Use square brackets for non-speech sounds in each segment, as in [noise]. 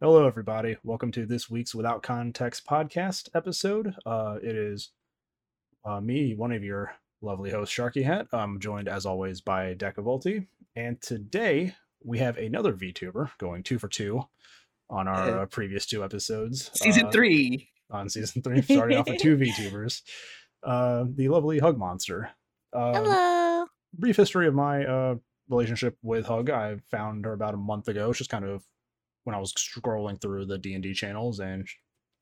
Hello, everybody. Welcome to this week's Without Context podcast episode. Uh, it is uh, me, one of your lovely hosts, Sharky Hat. I'm joined, as always, by Decavolti. And today we have another VTuber going two for two on our uh, previous two episodes. Season uh, three. On season three, starting off with two [laughs] VTubers. Uh, the lovely Hug Monster. Um, Hello. brief history of my uh relationship with Hug. I found her about a month ago. It's just kind of when I was scrolling through the D and D channels, and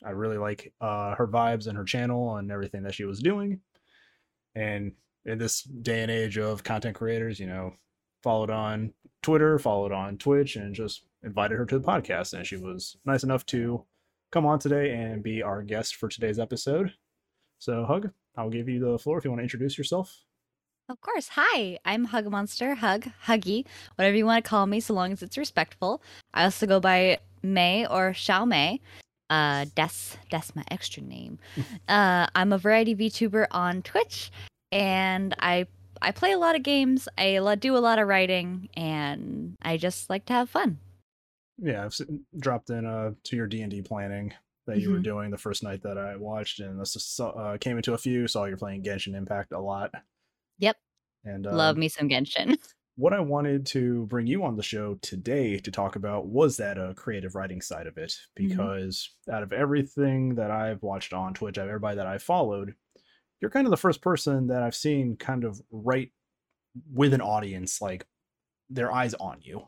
I really like uh her vibes and her channel and everything that she was doing. And in this day and age of content creators, you know, followed on Twitter, followed on Twitch, and just invited her to the podcast. And she was nice enough to come on today and be our guest for today's episode. So, Hug, I'll give you the floor if you want to introduce yourself. Of course. Hi, I'm Hug Monster, Hug, Huggy, whatever you want to call me, so long as it's respectful. I also go by May or Xiao May. Uh, that's that's my extra name. [laughs] uh, I'm a variety VTuber on Twitch, and I I play a lot of games. I do a lot of writing, and I just like to have fun. yeah i've dropped in uh to your d&d planning that you were Mhm. doing the first night that i watched and this just uh, came into a few saw you're playing genshin impact a lot And love um, me some Genshin. [laughs] what i wanted to bring you on the show today to talk about was that uh, creative writing side of it Mhm. because out of everything that i've watched on twitch everybody that i followed you're kind of the first person that i've seen kind of write with an audience like their eyes on you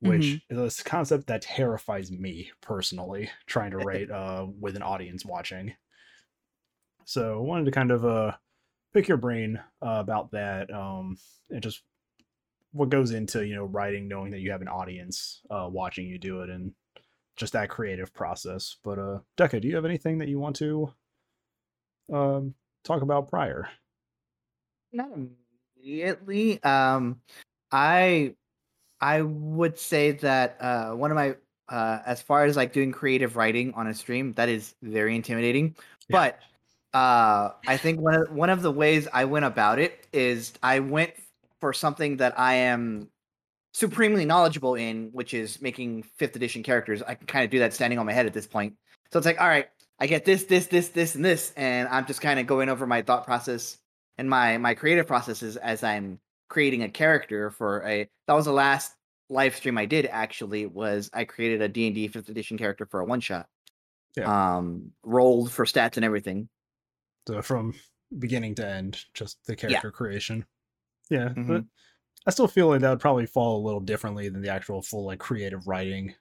which is a concept that terrifies me personally trying to write uh with an audience watching so I wanted to kind of uh pick your brain uh, about that um and just what goes into you know writing knowing that you have an audience uh watching you do it and just that creative process but uh Deca do you have anything that you want to um talk about prior Not immediately. Um, I I would say that uh, one of my uh, as far as like doing creative writing on a stream, that is very intimidating. Yeah. But uh, I think one of one of the ways I went about it is I went for something that I am supremely knowledgeable in, which is making fifth edition characters. I can kind of do that standing on my head at this point. So it's like, all right, I get this, this, this, this, and this, and I'm just kind of going over my thought process and my my creative processes as I'm creating a character for a. That was the last live stream I did. Actually, was I created a D and D fifth edition character for a one shot. Yeah. Um, rolled for stats and everything. So from beginning to end just the character creation. Yeah but i still feel like that would probably fall a little differently than the actual full like creative writing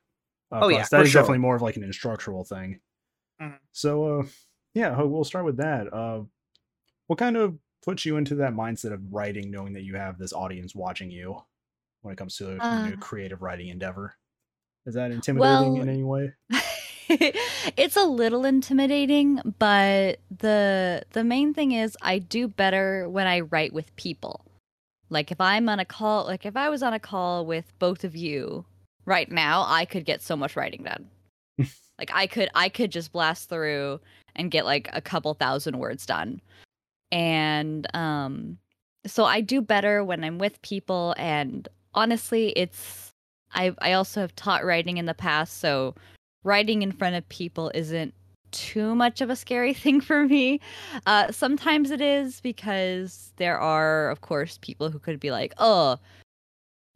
uh, Oh, yeah, that is sure. definitely more of like an instructional thing. Mhm. so uh yeah we'll start with that. Uh what kind of puts you into that mindset of writing knowing that you have this audience watching you when it comes to a new Uh, creative writing endeavor? Is that intimidating in any way [laughs] [laughs] it's a little intimidating, but the the main thing is I do better when I write with people. Like if I'm on a call, like if I was on a call with both of you right now, I could get so much writing done. [laughs] like I could I could just blast through and get like a couple thousand words done. And um so I do better when I'm with people and honestly, it's I I also have taught writing in the past, so writing in front of people isn't too much of a scary [laughs] thing for me. Uh, sometimes it is because there are, of course, people who could be like, "Oh,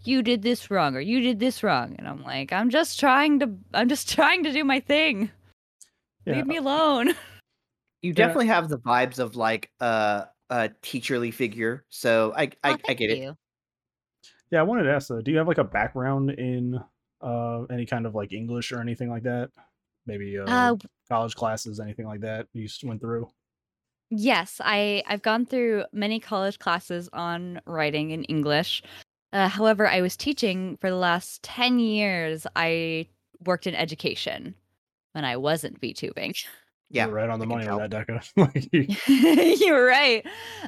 you did this wrong," or "You did this wrong," and I'm like, "I'm just trying to, I'm just [laughs] trying to do my thing. yeah Leave me alone." [laughs] You definitely have the vibes of like a a teacherly figure. So I I, Oh, I thank get it. Yeah, I wanted to ask though, do you have like a background in uh any kind of like English or anything like that? Maybe uh, Uh, college classes, anything like that you went through? Yes, I I've gone through many college classes on writing in English. Uh, however, I was teaching for the last 10 years. I worked in education when I wasn't VTubing. [laughs] Yeah, You're right on the I money with that. [laughs] Like, you- [laughs] were right.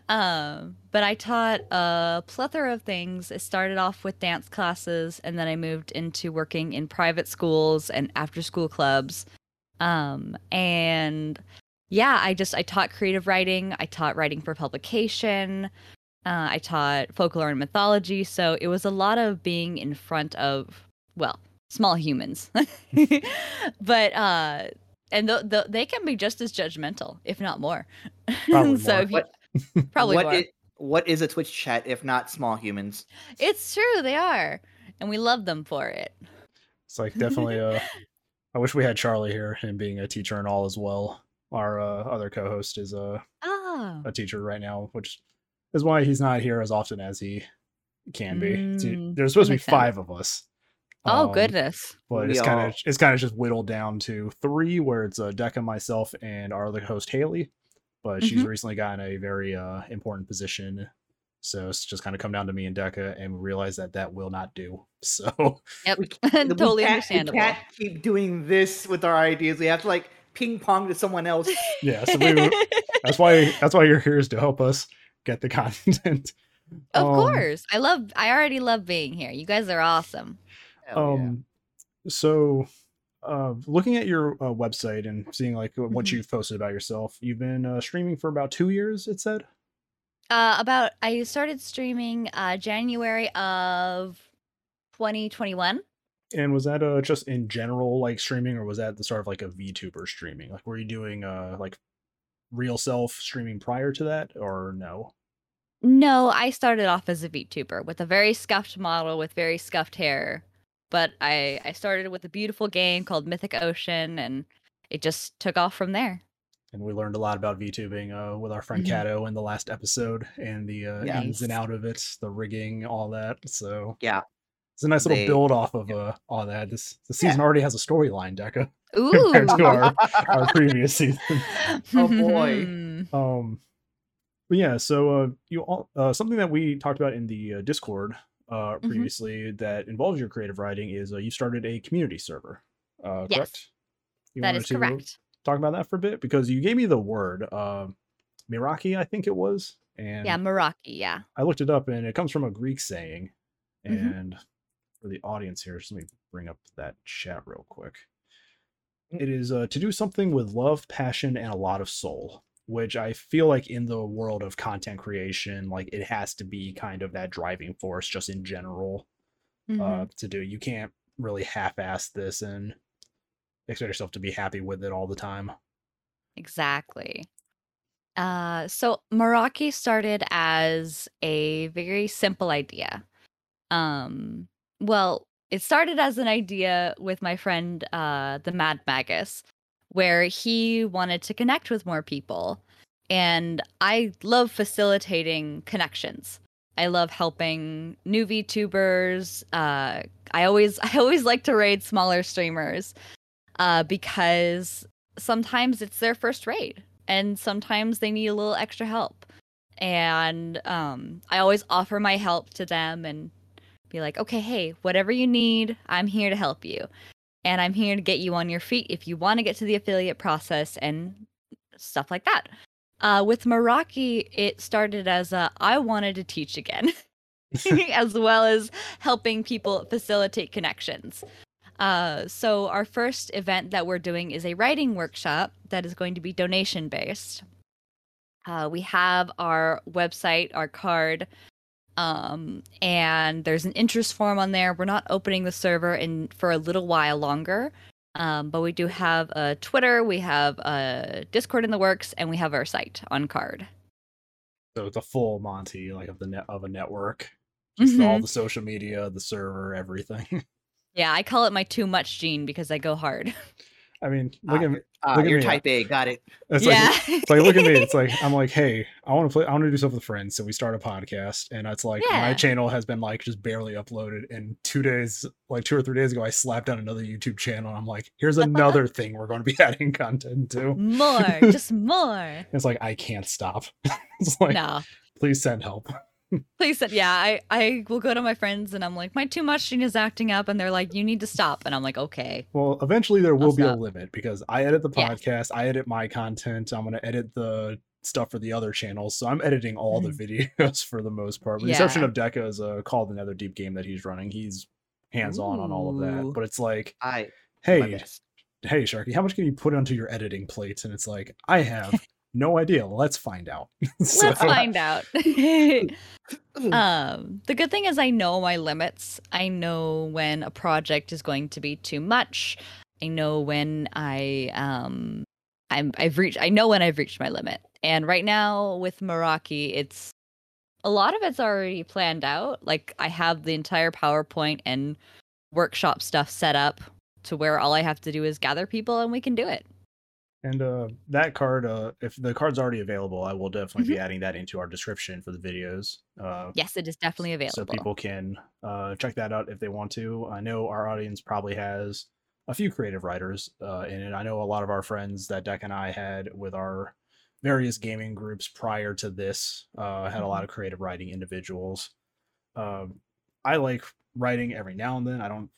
Um, but I taught a plethora of things. It started off with dance classes, and then I moved into working in private schools and after school clubs. Um, and yeah, I just I taught creative writing. I taught writing for publication. Uh, I taught folklore and mythology. So it was a lot of being in front of well, small humans. [laughs] but uh and th- th- they can be just as judgmental, if not more. [laughs] Probably so more. if you, What- probably what more. i- what is a Twitch chat if not small humans? It's true, they are, and we love them for it. It's like definitely uh I wish we had Charlie here, him being a teacher and all as well. Our uh, other co-host is a, Ah, a teacher right now, which is why he's not here as often as he can be. See, Mm, There's supposed to be makes sense. five of us. Oh Um, goodness. But We it's kind of it's kind of just whittled down to three, where it's uh, Deca, myself, and our other host Haley. But she's Mhm. recently gotten a very uh, important position, so it's just kind of come down to me and Deca, and we realize that that will not do. [laughs] So Yep, We [laughs] totally we can't- understandable. We can't keep doing this with our ideas. We have to like ping pong to someone else. [laughs] yeah, so we, that's why that's why you're here is to help us get the content. Of Um, course. I love I already love being here. You guys are awesome. Hell yeah. Um, so uh, looking at your uh, website and seeing like what Mhm. you've posted about yourself, you've been uh, streaming for about two years. It said. Uh about I started streaming uh January of 2021. And was that uh just in general like streaming, or was that the start of like a VTuber streaming? Like, were you doing uh like real self streaming prior to that, or no? No, I started off as a VTuber with a very scuffed model with very scuffed hair. But I I started with a beautiful game called Mythic Ocean and it just took off from there. And we learned a lot about VTubing uh, with our friend Mhm. Kato in the last episode, and the uh, Yeah. ins and Nice. out of it, the rigging, all that. So Yeah. it's a nice little They- build off of uh, all that. This the season already has a storyline, Deca, Ooh. [laughs] compared to our our previous [laughs] season. Oh, boy. Um, but yeah, so uh, you all uh, something that we talked about in the uh, Discord uh, Mm-hmm. previously that involves your creative writing is uh, you started a community server. Uh, Yes, correct? You that to correct. Talk about that for a bit because you gave me the word Miraki, I think it was, and Yeah, Meraki, yeah. I looked it up and it comes from a Greek saying. Mhm. And for the audience here, just let me bring up that chat real quick. Mm. It is uh, to do something with love, passion, and a lot of soul, which I feel like in the world of content creation, like it has to be kind of that driving force just in general Mhm. uh, to do. You can't really half-ass this and expect yourself to be happy with it all the time. Exactly. Uh, so Meraki started as a very simple idea. Um, well, it started as an idea with my friend, uh, the Mad Magus, where he wanted to connect with more people. And I love facilitating connections. I love helping new VTubers. Uh, I always, [laughs] I always like to raid smaller streamers, uh, because sometimes it's their first raid and sometimes they need a little extra help and um, i always offer my help to them and be like okay hey whatever you need i'm here to help you and i'm here to get you on your feet if you want to get to the affiliate process and stuff like that uh, with meraki it started as a i wanted to teach again [laughs] [laughs] as well as helping people facilitate connections uh, so our first event that we're doing is a writing workshop that is going to be donation based. Uh, we have our website, our Carrd, um, and there's an interest form on there. We're not opening the server in for a little while longer, um, but we do have a Twitter, we have a Discord in the works, and we have our site on Carrd. So it's a full Monty, like of the net of a network. Just all Mhm. the social media, the server, everything. [laughs] Yeah, I call it my too much gene because I go hard. [laughs] I mean, Ah, look at you're- ah, look at you're me. type A. Got it. it's yeah, like it's like look at me. It's like [laughs] I'm like, hey, I want to play. I want to do stuff with friends. So we start a podcast, and it's like my channel has been like just barely uploaded. And two days, like two or three days ago, I slapped on another YouTube channel. And I'm like, here's another [laughs] thing we're going to be [laughs] adding content to. more, just more. It's like I can't stop. it's like no, please send help. Please send. Yeah, I I will go to my friends and I'm like, my too much gene is acting up, and they're like, you need to stop, and I'm like, okay. Well, eventually there will I'll be a limit because I edit the Yeah. podcast, I edit my content, I'm going to edit the stuff for the other channels. So I'm editing all the videos [laughs] for the most part. With the exception Yeah. of Deca's uh, called Another Deep Game that he's running. He's hands on on all of that. But it's like, I hey, hey, Sharky, how much can you put onto your editing plate? And it's like, I have No idea. Let's find out. [laughs] So- Let's find out. [laughs] [laughs] um, the good thing is I know my limits. I know when a project is going to be too much. I know when I um I'm I've reached I know when I've reached my limit. And right now with Meraki, it's a lot of it's already planned out. Like I have the entire PowerPoint and workshop stuff set up to where all I have to do is gather people and we can do it. And uh, that card, uh, if the card's already available, I will definitely Mm-hmm. be adding that into our description for the videos. Uh, Yes, it is definitely available. so people can uh, check that out if they want to. I know our audience probably has a few creative writers uh, in it. I know a lot of our friends that Deck and I had with our various gaming groups prior to this uh, had a lot of creative writing individuals. Um, I like writing every now and then. I don't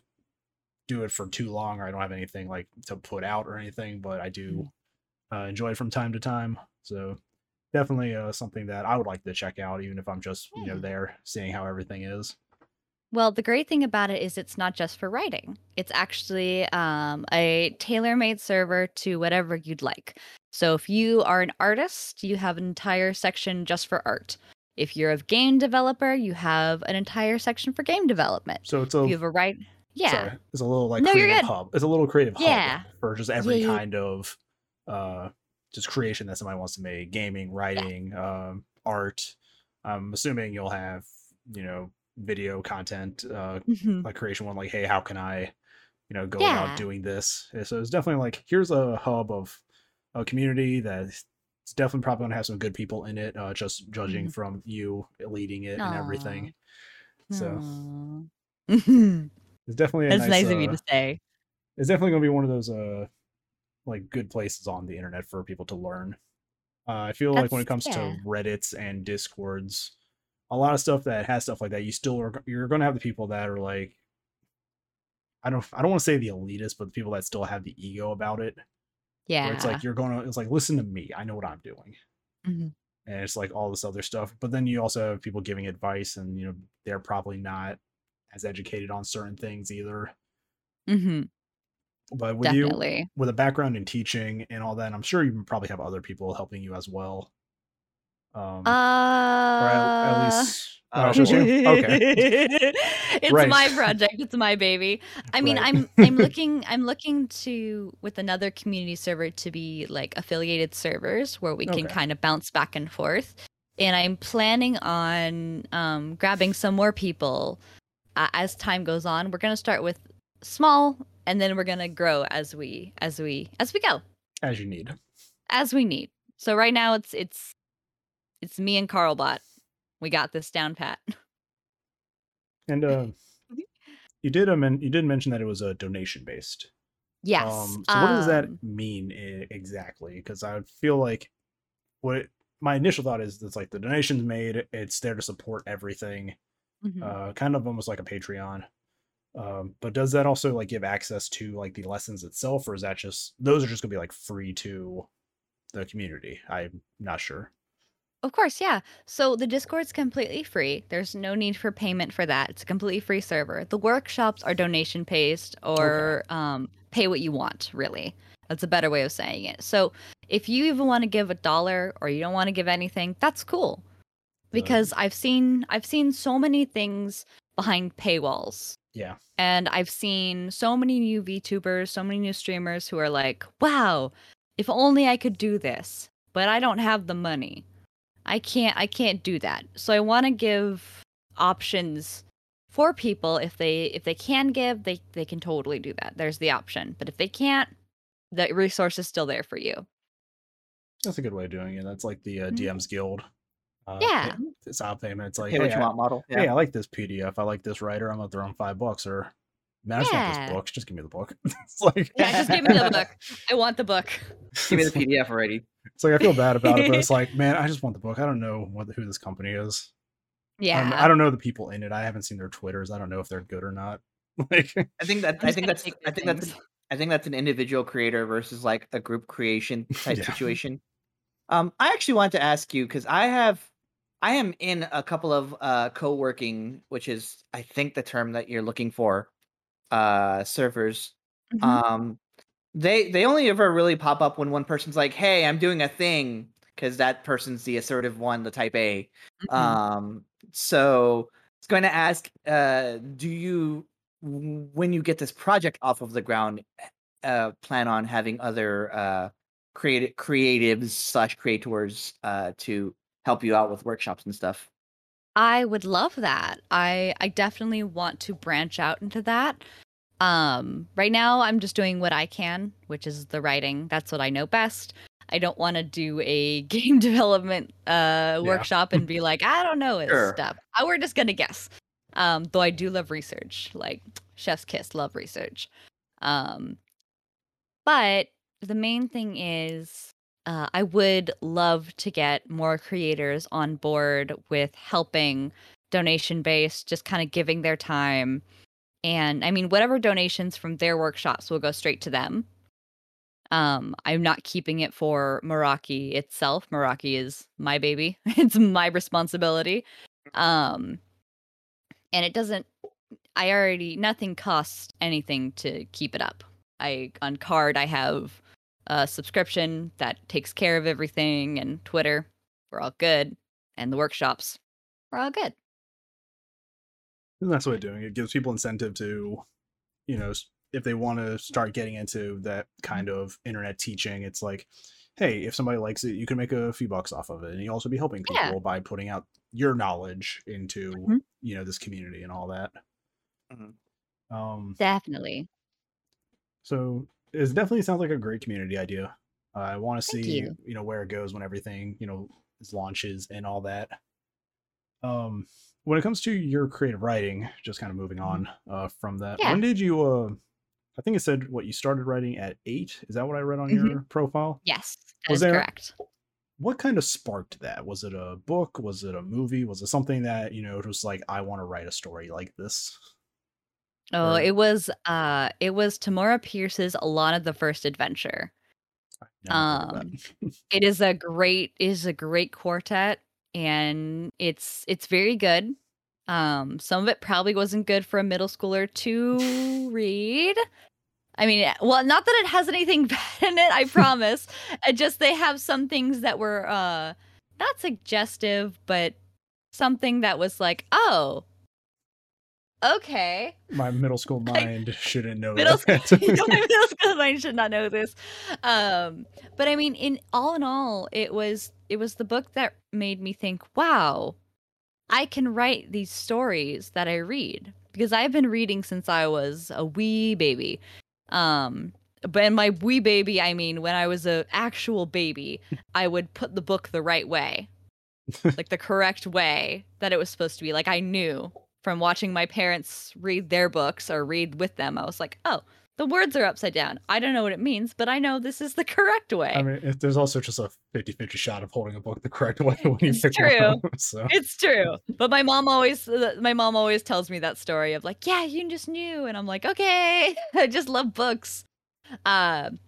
do it for too long, or I don't have anything like to put out or anything, but I do uh, enjoy it from time to time. So definitely uh, something that I would like to check out, even if I'm just you know there seeing how everything is. Well, the great thing about it is it's not just for writing. It's actually um, a tailor-made server to whatever you'd like. So if you are an artist, you have an entire section just for art. If you're a game developer, you have an entire section for game development. So it's If a you have a right, yeah, sorry, it's a little like No, creative hub. It's a little creative Yeah. hub for just every Yeah, yeah. kind of uh just creation that somebody wants to make, gaming, writing, um, art. I'm assuming you'll have you know video content uh Mhm. like creation one like hey how can i you know go Yeah. about doing this so it's definitely like here's a hub of a community that it's definitely probably going to have some good people in it uh just judging Mhm. from you leading it and everything so. [laughs] it's definitely That's nice, nice of you uh, to say. it's definitely going to be one of those uh like good places on the internet for people to learn uh, i feel like when it comes yeah. to reddits and discords a lot of stuff that has stuff like that you still are you're going to have the people that are like i don't i don't want to say the elitist but the people that still have the ego about it Yeah. it's like you're going to it's like listen to me i know what i'm doing Mhm. and it's like all this other stuff but then you also have people giving advice and you know they're probably not as educated on certain things either Mhm. but with you with a background in teaching and all that, I'm sure you probably have other people helping you as well. Um, Uh, or at, at least uh, oh, it's? Okay. [laughs] it's Right. my project. It's my baby. I mean, Right. I'm I'm [laughs] looking I'm looking to with another community server to be like affiliated servers where we can Okay. kind of bounce back and forth. And I'm planning on um, grabbing some more people uh, as time goes on. We're gonna start with small, and then we're gonna grow as we as we as we go as you need. as we need. So right now it's it's it's me and Carl-bot. We got this down pat. [laughs] And uh, you did um, you did mention that it was a donation based. Yes. Um, so what does that um, mean exactly? Because I would feel like what it, my initial thought is it's like the donation's made, it's there to support everything, mhm. uh, kind of almost like a Patreon. Um, but does that also like give access to like the lessons itself, or is that just those are just gonna be like free to the community? I'm not sure. Of course, yeah. So the Discord's completely free. There's no need for payment for that. It's a completely free server. The workshops are donation based or um, pay what you want, really. That's a better way of saying it. So if you even want to give a dollar or you don't want to give anything, that's cool. Because I've seen I've seen so many things behind paywalls. Yeah. And I've seen so many new VTubers, so many new streamers who are like, wow, if only I could do this, but I don't have the money. I can't I can't do that. So I want to give options for people if they if they can give, they they can totally do that. There's the option. But if they can't, the resource is still there for you. That's a good way of doing it. That's like the uh. DM's Guild. Uh, Yeah. pay- It's out payment. It's like, Pay hey, what you I, want model. hey, I like this PDF. I like this writer. I'm gonna throw in five bucks, or man, I just want this book. Just give me the book. [laughs] it's like, Yeah, just give me the book. I want the book. Give me the PDF already. it's like I feel bad about it, but it's [laughs] like, man, I just want the book. I don't know what who this company is. Yeah. don't, I don't know the people in it. I haven't seen their twitters. I don't know if they're good or not. [laughs] Like, I think that I'm I just think that's I their think that's. I think that's an individual creator versus like a group creation type Yeah. situation. Um, I actually wanted to ask you because I have I am in a couple of uh co-working, which is I think the term that you're looking for, uh servers. Mhm. Um they they only ever really pop up when one person's like, "Hey, I'm doing a thing. because that person's the assertive one, the type A. Mhm. Um, so it's going to ask, uh, do you, when you get this project off of the ground, uh, plan on having other uh, creative creatives slash creators uh, to help you out with workshops and stuff? I would love that. I I definitely want to branch out into that. Um right now I'm just doing what I can, which is the writing. That's what I know best. I don't want to do a [laughs] game development uh workshop and be like, I don't know this Sure. stuff. I, we're just going to guess. Um though I do love research. Like chef's kiss, love research. Um but the main thing is uh, I would love to get more creators on board with helping donation based, just kind of giving their time. And I mean, whatever donations from their workshops will go straight to them. Um, I'm not keeping it for Meraki itself. Meraki is my baby. [laughs] it's my responsibility. Um, and it doesn't I already nothing costs anything to keep it up. I on Carrd I have a subscription that takes care of everything and Twitter. We're all good. And the workshops. We're all good. And that's what it's doing. It gives people incentive to, you know, if they want to start getting into that kind of internet teaching, it's like, hey, if somebody likes it, you can make a few bucks off of it, and you also be helping people Yeah. by putting out your knowledge into, Mhm. you know, this community and all that. Mhm. Um, Definitely. so it definitely sounds like a great community idea. I want to see, you. you know, where it goes when everything, you know, is launches and all that. Um, when it comes to your creative writing, just kind of moving on uh, from that, Mm-hmm. Yeah. when did you? Uh, I think it said what you started writing at eight. Is that what I read on Mhm. your profile? Yes, that Was there- correct. What kind of sparked that? Was it a book? Was it a movie? Was it something that you know it was like I want to write a story like this? Oh, or- it was uh it was Tamora Pierce's Alanna the First Adventure. Never heard of that. Um, It is a great it is a great quartet and it's it's very good. Um some of it probably wasn't good for a middle schooler to [laughs] read. I mean, well, not that it has anything [laughs] bad in it, I promise. Just they have some things that were uh not suggestive, but something that was like, "Oh, okay." My middle school [laughs] Like, mind shouldn't know middle that. school, [laughs] my [laughs] middle school mind should not know this. Um, but I mean, in all in all, it was it was the book that made me think, wow, I can write these stories that I read because I've been reading since I was a wee baby. Um, but in my wee baby, I mean when I was a actual baby, I would put the book the right way, like the correct way that it was supposed to be. Like I knew from watching my parents read their books or read with them. I was like, oh, the words are upside down. I don't know what it means, but I know this is the [laughs] correct way. I mean, if there's also just a 50 50 shot of holding a book the correct way [laughs] when you It's pick true. one. So, it's true. But my mom always uh, my mom always tells me that story of like, yeah, you just knew and I'm like, okay. [laughs] I just love books. Um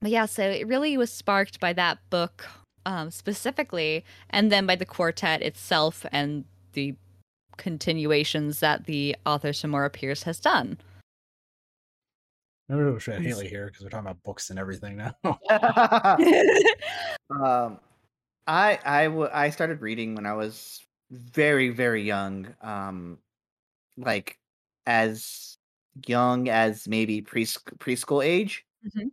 but yeah, so it really was sparked by that book um specifically and then by the quartet itself and the continuations that the author Tamora Pierce has done. I really wish we had Yes. Haley here because we're talking about books and everything now. [laughs] [laughs] [laughs] um, I I w- I started reading when I was very very young. Um, like as young as maybe pres- preschool age. Mhm.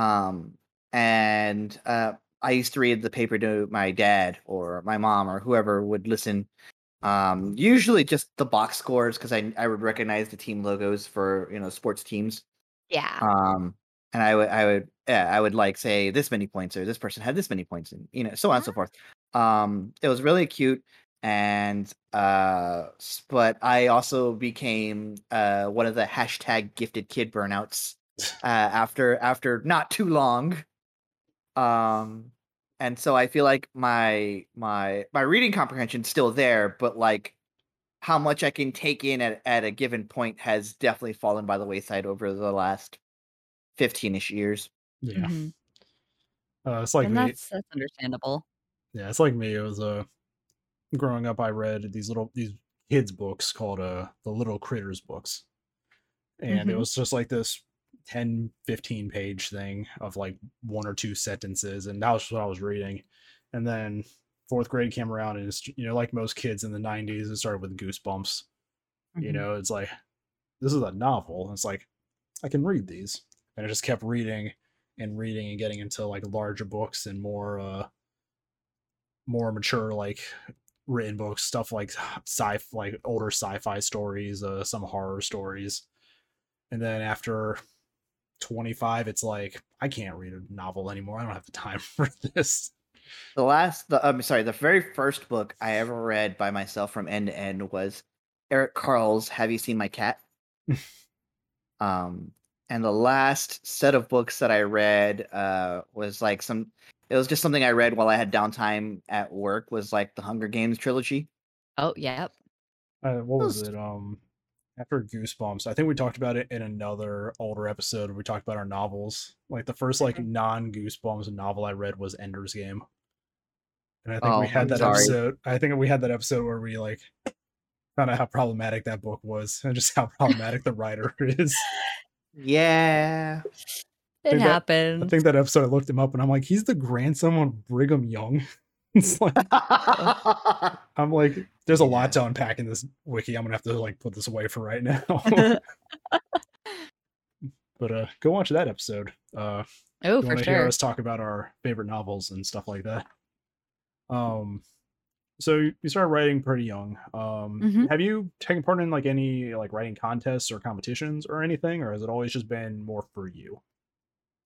Um, and uh, I used to read the paper to my dad or my mom or whoever would listen. Um, usually just the box scores because I I would recognize the team logos for you know sports teams. yeah. Um, and I would, I would, yeah, I would like say this many points or this person had this many points, and you know, so on and so forth. Um, it was really cute, and uh, but I also became uh one of the hashtag gifted kid burnouts [laughs] uh, after after not too long. Um, and so I feel like my my my reading comprehension's still there, but like how much I can take in at, at a given point has definitely fallen by the wayside over the last 15ish years. yeah. Mhm. Uh, it's like and me. that's that's understandable. Yeah, it's like me. It was uh, growing up, I read these little these kids books called uh the Little Critters books, and it Mhm. was just like this 10, 15 page thing of like one or two sentences, and that was what I was reading. And then fourth grade came around, and it's you know like most kids in the '90s, it started with Goosebumps. You Mhm. know, it's like this is a novel. and It's like I can read these, and I just kept reading and reading and getting into like larger books and more uh more mature like written books stuff like sci like older sci-fi stories uh some horror stories and then after 25 it's like i can't read a novel anymore i don't have the time [laughs] for this The last, the I'm sorry, the very first book I ever read by myself from end to end was Eric Carle's "Have You Seen My Cat?" [laughs] um, and the last set of books that I read uh, was like some. It was just something I read while I had downtime at work. Was like the Hunger Games trilogy. Oh, yep. uh, what was Those- it um after goosebumps i think we talked about it in another older episode we talked about our novels like the first like mm-hmm. non goosebumps novel i read was ender's game and i think Oh, we had I'm that sorry. episode i think we had that episode where we like found out how problematic that book was and just how problematic the writer [laughs] is Yeah. It think that- I think that episode I looked him up and I'm like, he's the grandson of Brigham Young. [laughs] it's like [laughs] I'm like, there's a lot to unpack in this wiki. I'm gonna have to like put this away for right now. [laughs] [laughs] but uh go watch that episode. Uh oh, for to hear sure. us talk about our favorite novels and stuff like that. Um so you started writing pretty young. Um Mhm. have you taken part in like any like writing contests or competitions or anything, or has it always just been more for you?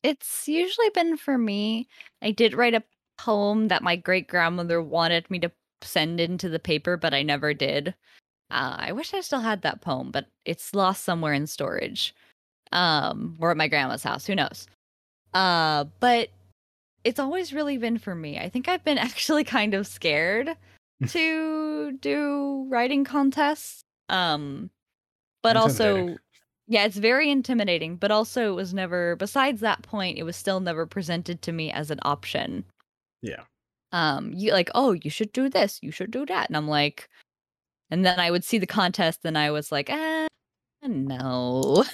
It's usually been for me. I did write a poem that my great grandmother wanted me to send into the paper, but I never did. Uh, I wish I still had that poem, but it's lost somewhere in storage, um, or at my grandma's house. Who knows? Uh, but it's always really been for me. I think I've been [laughs] actually kind of scared [laughs] to do writing contests. Um, but also yeah, it's very intimidating, but also it was never besides that point, it was still never presented to me as an option. Yeah. Um you like, "Oh, you should do this, you should do that." And I'm like and then I would see the contest and I was like, ah no."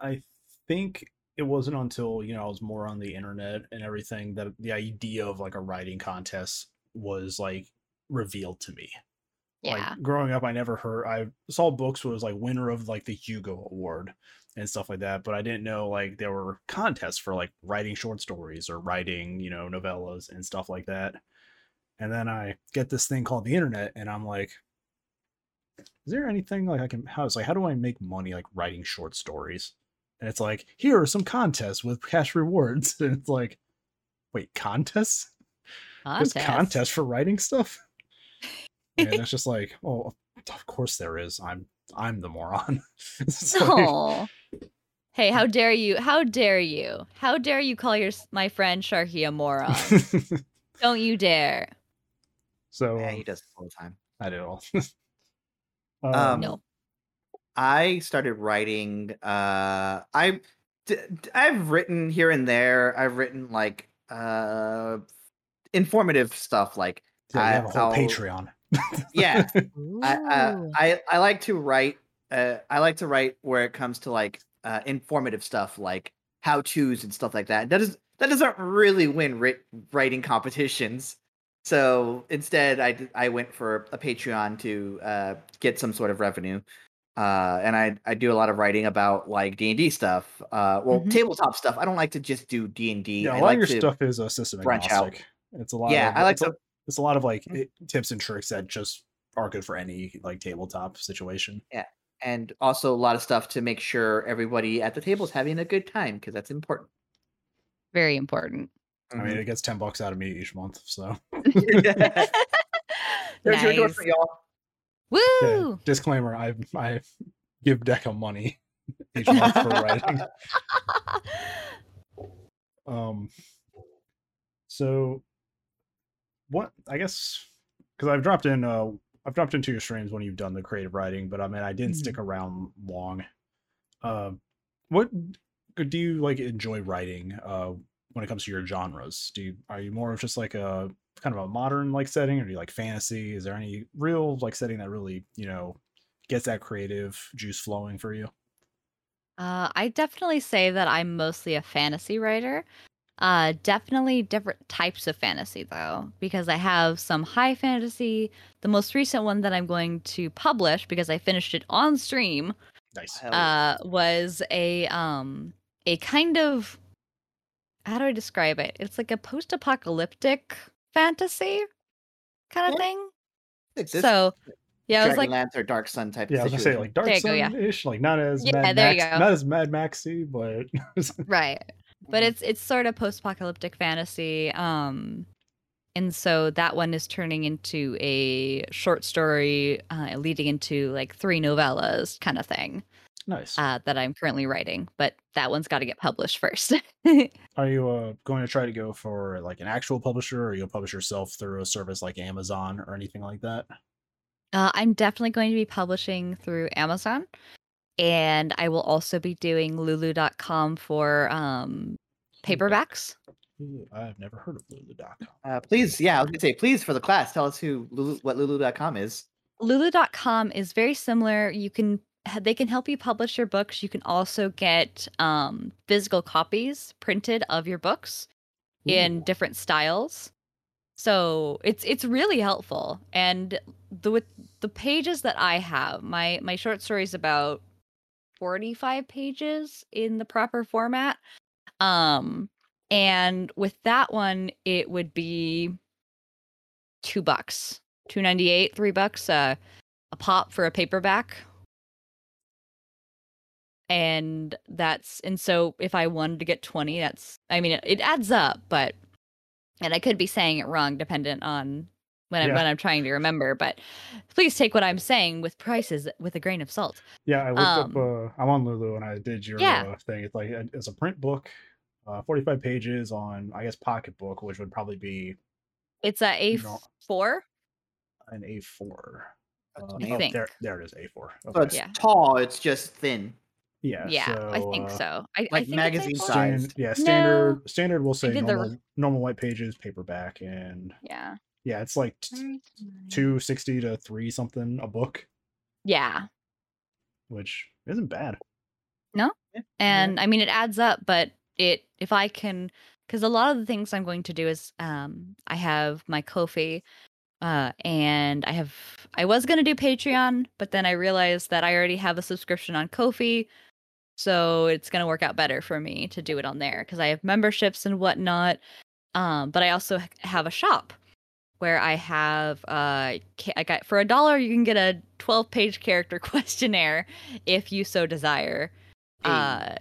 I think it wasn't until you know I was more on the internet and everything that the idea of like a writing contest was like revealed to me. Yeah. Like growing up, I never heard. I saw books was like winner of like the Hugo Award and stuff like that, but I didn't know like there were contests for like writing short stories or writing you know novellas and stuff like that. And then I get this thing called the internet, and I'm like, is there anything like I can? How it's like how do I make money like writing short stories? And it's like here are some contests with cash rewards, [laughs] and it's like, wait, contests? There's Contest. contests for writing stuff. and it's just like, [laughs] oh, of course there is. I'm I'm the moron. [laughs] Like- Hey, how dare you? How dare you? How dare you call your my friend Sharky a moron? Don't you dare. So Yeah, um, he does it all the time. I do. [laughs] Um, um, No. I started writing. Uh, I d- d- I've written here and there. I've written like uh, informative stuff. Like yeah, you have a I- whole I'll- Patreon. [laughs] yeah, I, I I I like to write. Uh, I like to write where it comes to like uh, informative stuff, like how tos and stuff like that. That is that doesn't really win writ- writing competitions. So instead, I, I went for a Patreon to uh, get some sort of revenue. Uh, and I, I do a lot of writing about like D and D stuff. Uh, well, Mhm. tabletop stuff. I don't like to just do D and D. yeah, a I lot like of your stuff is a system branch out. agnostic. It's a lot. Yeah, of, I like it's a, to- it's a lot of like Mhm. tips and tricks that just are good for any like tabletop situation. Yeah, and also a lot of stuff to make sure everybody at the table is having a good time because that's important. Very important. I mean, it gets ten bucks out of me each month. So [laughs] [laughs] [laughs] There's your nice. endorsement, y'all. Woo! yeah, disclaimer: I I give Deca money each month for writing. Um, so what I guess because I've dropped in uh I've dropped into your streams when you've done the creative writing, but I mean I didn't stick around long. Uh, what do you like enjoy writing uh when it comes to your genres? Do you are you more of just like a kind of a modern like setting or do you like fantasy? Is there any real like setting that really, you know, gets that creative juice flowing for you? Uh, I definitely say that I'm mostly a fantasy writer. Uh, definitely different types of fantasy though, because I have some high fantasy. The most recent one that I'm going to publish because I finished it on stream Nice. Uh, was a um a kind of how do I describe it? It's like a post-apocalyptic fantasy kind of Yeah. thing. It's So yeah, it was like Dragonlance or Dark Sun type. Yeah, I was gonna say like Dark There you go, yeah. Sun-ish, like not as Yeah, Mad there you go. not as Mad Maxy, but [laughs] right. But it's it's sort of post-apocalyptic fantasy. Um and so that one is turning into a short story uh, leading into like three novellas kind of thing nice. uh, that I'm currently writing, but that one's got to get published first. [laughs] Are you uh, going to try to go for like an actual publisher, or you'll publish yourself through a service like Amazon or anything like that? Uh, I'm definitely going to be publishing through Amazon. And I will also be doing lulu.com for um, paperbacks. Ooh, I've never heard of Lulu.com. Uh, please, yeah, I was gonna say, please for the class, tell us who Lulu, what Lulu.com is. Lulu.com is very similar. You can they can help you publish your books. You can also get um, physical copies printed of your books in different styles. So it's it's really helpful. And the with the pages that I have, my my short story is about 45 pages in the proper format. Um and with that one it would be 2 bucks. 298, 3 bucks uh, a pop for a paperback. And that's and so if I wanted to get 20, that's I mean it, it adds up, but and I could be saying it wrong dependent on when I'm Yeah. when I'm trying to remember, but please take what I'm saying with prices with a grain of salt. Yeah, I looked up. Um, Uh, I'm on Lulu and I did your Yeah. uh, thing. It's like it's a print book, uh, 45 pages on I guess pocketbook, which would probably be It's a A4. an A4. Uh, me. I oh, think. there, there it is, A4. So it's Yeah. tall, it's just thin. Yeah, Yeah, I think uh, so. I, I like think magazine size. Stan- yeah, standard. No. Standard will say did the- normal, normal white pages, paperback, and Yeah. yeah, it's like t- two sixty to three something a book, Yeah. which isn't bad. Yeah, and i mean it adds up but it if i can because a lot of the things i'm going to do is um i have my Ko-fi uh and i have i was going to do patreon but then i realized that i already have a subscription on Ko-fi so it's going to work out better for me to do it on there because i have memberships and whatnot um but i also have a shop where i have uh i got for a dollar you can get a 12 page character [laughs] questionnaire if you so desire uh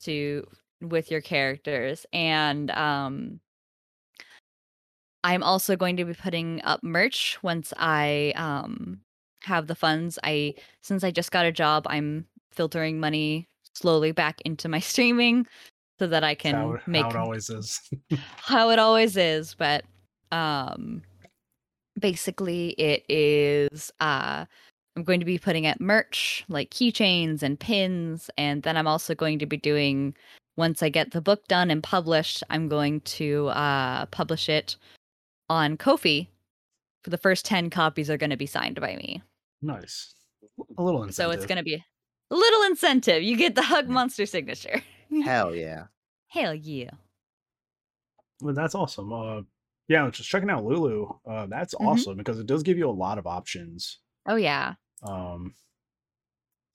to with your characters and um i'm also going to be putting up merch once i um have the funds. I since i just got a job i'm filtering money slowly back into my [laughs] streaming so that i can how, make how it always is. [laughs] how it always is but um basically it is uh i'm going to be putting up merch like keychains and pins and then i'm also going to be doing once i get the book done and published i'm going to uh publish it on Ko-fi for the first 10 copies are going to be signed by me nice. A little so it's going to be little incentive you get the hug monster signature Hell [laughs] yeah. hell yeah Well, that's awesome. Uh, yeah, just checking out Lulu. Uh, that's Mhm. awesome because it does give you a lot of options. oh yeah Um,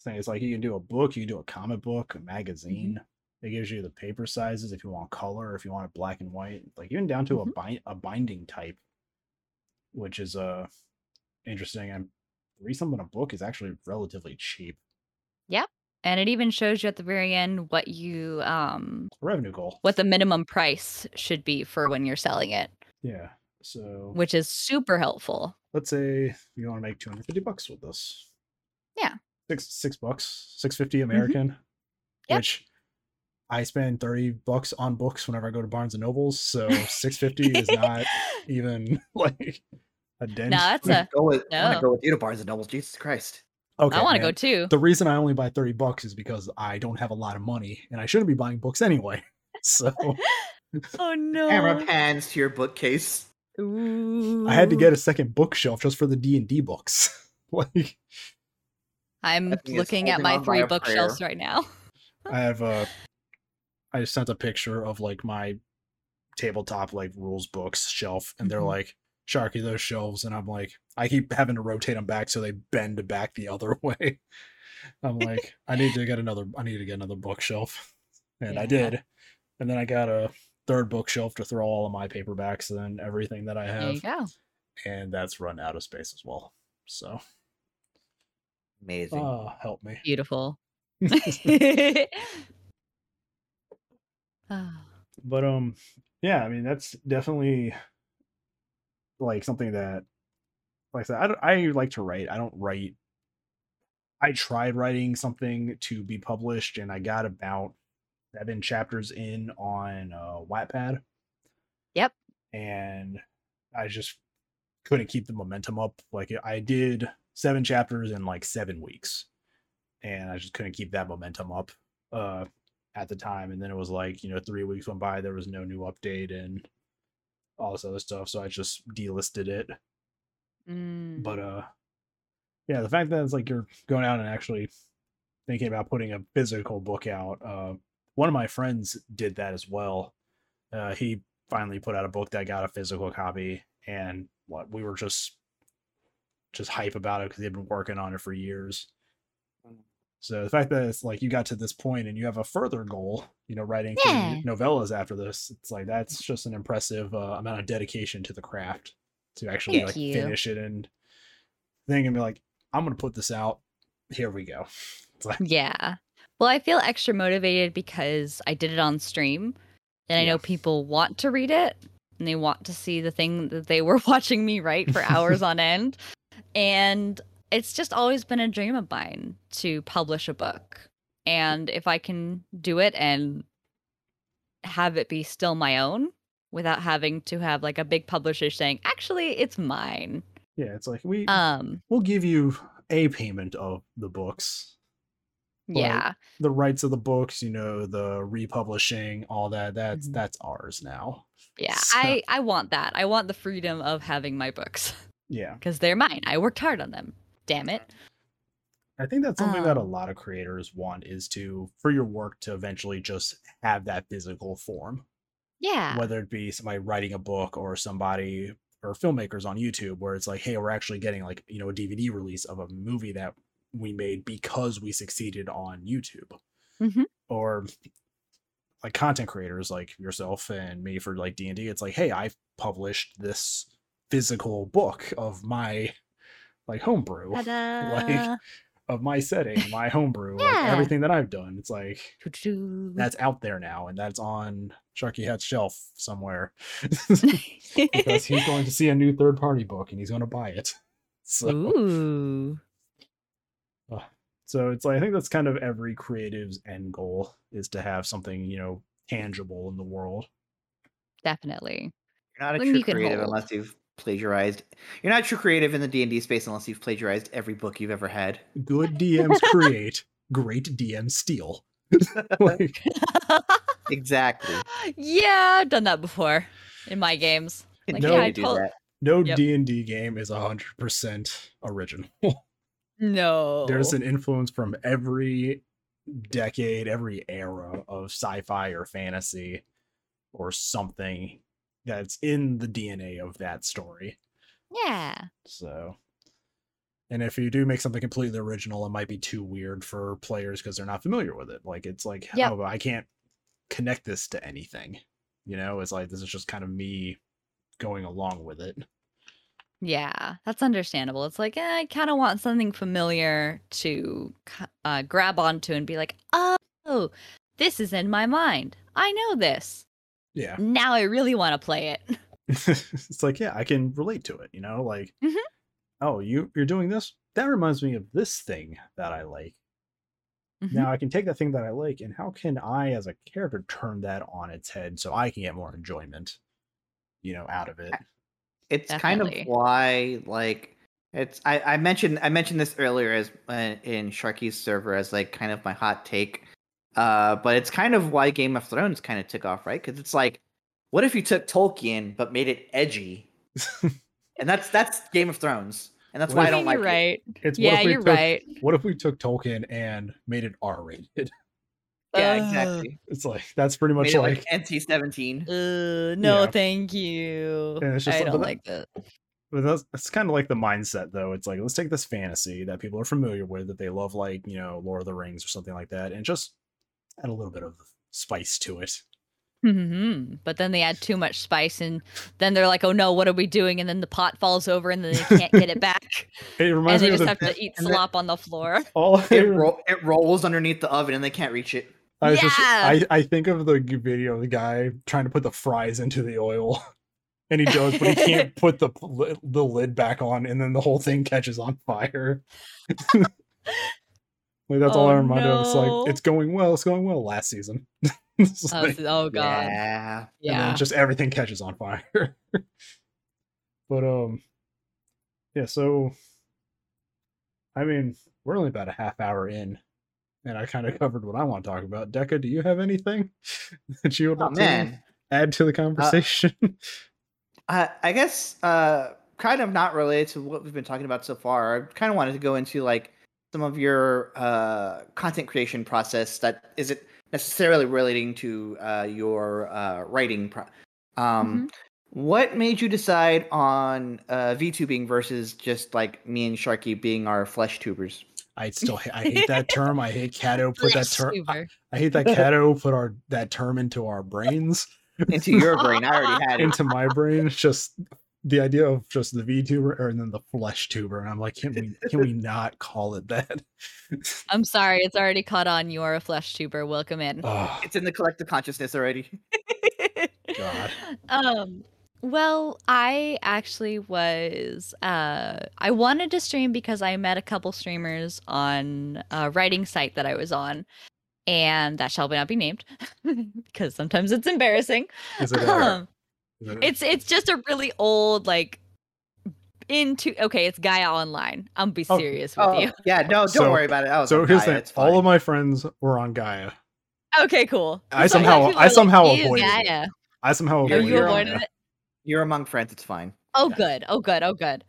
thing is like you can do a book, you can do a comic book, a Mm-hmm. magazine. It gives you the paper sizes if you want color, if you want it black and white, like even down to Mhm. a bind a binding type, which is uh interesting. And read something in a book is actually relatively cheap. And it even shows you at the very end what you um Revenue goal. what the minimum price should be for when you're selling it, Yeah. So which is super helpful. let's say you want to make 250 bucks with this. Yeah. Six six bucks, 650 American. Yep. Which I spend 30 bucks on books whenever I go to Barnes and Nobles, so 650 [laughs] is not even [laughs] like a dent. no, that's a go with, I'm no. gonna go with you to Barnes and Nobles. Jesus Christ. Okay. I want to go too. The reason I only buy 30 bucks is because I don't have a lot of money and I shouldn't be buying books anyway. [laughs] So [laughs] oh [laughs] no. Camera pans to your bookcase. Ooh. I had to get a second bookshelf just for the D&D books. like I'm That thing is looking at my three bookshelves prayer. right now. I have a I just sent a picture of like my tabletop like rules books shelf, and they're Mhm. like Sharky those shelves, and I'm like I keep having to rotate them back so they bend back the other [laughs] way. I'm like I need to get another I need to get another bookshelf, and I did, and then I got a third bookshelf to throw all of my paperbacks and everything that I There you have, go. and that's run out of space as well. So, Amazing. oh, help me. Beautiful. [laughs] But um yeah i mean that's definitely like something that like i said I, don't- I like to write i don't write. I tried writing something to be published and i got about seven chapters in on uh wattpad. Yep. and i just couldn't keep the momentum up like i did seven chapters in like seven weeks. And i just couldn't keep that momentum up uh at the time. And then it was like you know three weeks went by there was no new update and all this other stuff. So i just delisted it mm, but uh yeah the fact that it's like you're going out and actually thinking about putting a physical book out uh one of my friends did that as well. Uh he finally put out a book that got a physical copy and what we were just just hype about it because they've been working on it for years. So the fact that it's like you got to this point and you have a further goal, you know, writing Yeah. novellas after this, it's like that's just an impressive uh, amount of dedication to the craft to actually Thank like you. finish it and think and be like, I'm gonna put this out. Here we go. [laughs] Like yeah. Well, I feel extra motivated because I did it on stream, and I Yeah. know people want to read it and they want to see the thing that they were [laughs] watching me write for hours on end. And it's just always been a dream of mine to publish a book. And if I can do it and have it be still my own without having to have like a big publisher saying, actually, it's mine. yeah, it's like we Um, we'll give you a payment of the books. Yeah. The rights of the books, you know, the republishing, all that, that's Mhm. that's ours now. Yeah, So- I I want that. I want the freedom of having my books [laughs] Yeah. because they're mine. I worked hard on them. Damn it. I think that's something that a Um, lot of creators want is to for your work to eventually just have that physical form. Yeah. Whether it be somebody writing a book or somebody or filmmakers on YouTube where it's like, hey, we're actually getting like, you know, a DVD release of a movie that we made because we succeeded on YouTube. Mhm. Or like content creators like yourself and me for like D&D, it's like, hey, I've published this physical book of my like homebrew [laughs] Ta-da. Of my setting, my [laughs] homebrew, like everything that I've done. It's like Choo-choo. that's out there now, and that's on Sharky Hat's shelf somewhere [laughs] because he's going to [laughs] see a new third party book and he's going to buy it. So, Ooh. [sighs] so it's like I think that's kind of every creative's end goal is to have something you know tangible in the world. Definitely. You're not a Something true you creative hold. unless you've plagiarized. You're not a true creative in the D and D space unless you've plagiarized every book you've ever had. Good DMs [laughs] create, great DMs steal. [laughs] like, Exactly. yeah, I've done that before in my games. [laughs] Like, No. yeah, I do told- that. no Yep. D and D game is hundred percent original. No. there's an influence from every decade, every era of sci-fi or fantasy or something that's in the DNA of that story. Yeah. So and if you do make something completely original, it might be too weird for players because they're not familiar with it. Like it's like, Yep. oh, I can't connect this to anything. You know, it's like this is just kind of me going along with it. Yeah, that's understandable. It's like eh, I kind of want something familiar to uh, grab onto and be like, oh, this is in my mind. I know this. Yeah. Now I really want to play it. [laughs] it's like yeah i can relate to it you know like Mhm. oh you you're doing this that reminds me of this thing that i like Mhm. now i can take that thing that i like and how can i as a character turn that on its head so i can get more enjoyment you know out of it It's kind of why, like, it's. I, I mentioned I mentioned this earlier as uh, in Sharky's server as like kind of my hot take. Uh, but it's kind of why Game of Thrones kind of took off, right? Because it's like, what if you took Tolkien but made it edgy? [laughs] and that's that's Game of Thrones, and that's What why I don't like you're it. right. it's what Yeah, you're took, right. what if we took tolkien and made it r-rated [laughs] Yeah, Ugh. exactly. It's like that's pretty much Made like, like NC seventeen. Uh, no, Yeah. thank you. And it's just I like- don't like that. but that's it's kind of like the mindset though. It's like let's take this fantasy that people are familiar with, that they love, like you know, Lord of the Rings or something like that, and just add a little bit of spice to it. Mhm. But then they add too much spice, and then they're like, "Oh no, what are we doing?" And then the pot falls over, and then they can't get it back, [laughs] It and reminds they me of just the, have to eat slop on the floor. [laughs] all. [laughs] It, ro- it rolls underneath the oven and they can't reach it. I was just Yeah. I, I think of the video of the guy trying to put the fries into the oil. And he does, but he can't put the the lid back on, and then the whole thing catches on fire. Like that's all I Oh, reminded of. It's like it's going well, it's going well last season. [laughs] It's Oh, like- oh god, Yeah. and yeah. then just everything catches on fire. [laughs] but um, yeah. So, I mean, we're only about a half hour in, and I kind of covered what I want to talk about. Deca, do you have anything [laughs] that you would Oh to add to the conversation? Uh, I guess uh, kind of not related to what we've been talking about so far. I kind of wanted to go into like some of your uh, content creation process that isn't necessarily relating to uh, your uh, writing. Pro- um, What made you decide on uh, VTubing versus just like me and Sharky being our flesh tubers? I still ha- I hate that term. I hate Cato [laughs] put that term. I. I hate that Cato put our that term into our brains, Into your [laughs] brain, I already had it. into my brain. It's just the idea of just the VTuber or and then the flesh tuber, and I'm like, can we can we not call it that? [laughs] I'm sorry, it's already caught on. You're a flesh tuber. Welcome in. oh It's in the collective consciousness already. God. [laughs] Um well, I actually was uh I wanted to stream because I met a couple streamers on a writing site that I was on and that shall not be named [laughs] because sometimes it's embarrassing. Is it? A, Um, is it Mm-hmm. it's it's just a really old like into okay, it's Gaia Online. I'm be Oh, serious with Oh, you. [laughs] yeah, no, don't So- worry about it. I was so here's Gaia, the thing. All of my friends were on Gaia. Okay, cool. I So somehow- I are like, somehow "Ew, avoided it. Gaia." I somehow Are You're- avoided you you're avoided Gaia. it? You're among friends. It's fine. Oh, Yeah. good. Oh, good. Oh, good.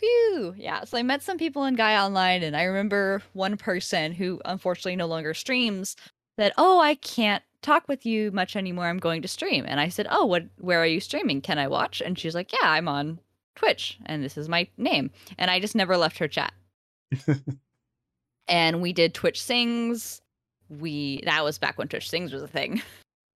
Whew. Yeah. So I met some people in Gaia Online, and I remember one person who unfortunately no longer streams said, "Oh, I can't talk with you much anymore. I'm going to stream." And I said, "Oh, what? Where are you streaming? Can I watch?" And she's like, "Yeah, I'm on Twitch, and this is my name." And I just never left her chat. [laughs] and we did Twitch sings. We that was back when Twitch sings was a thing.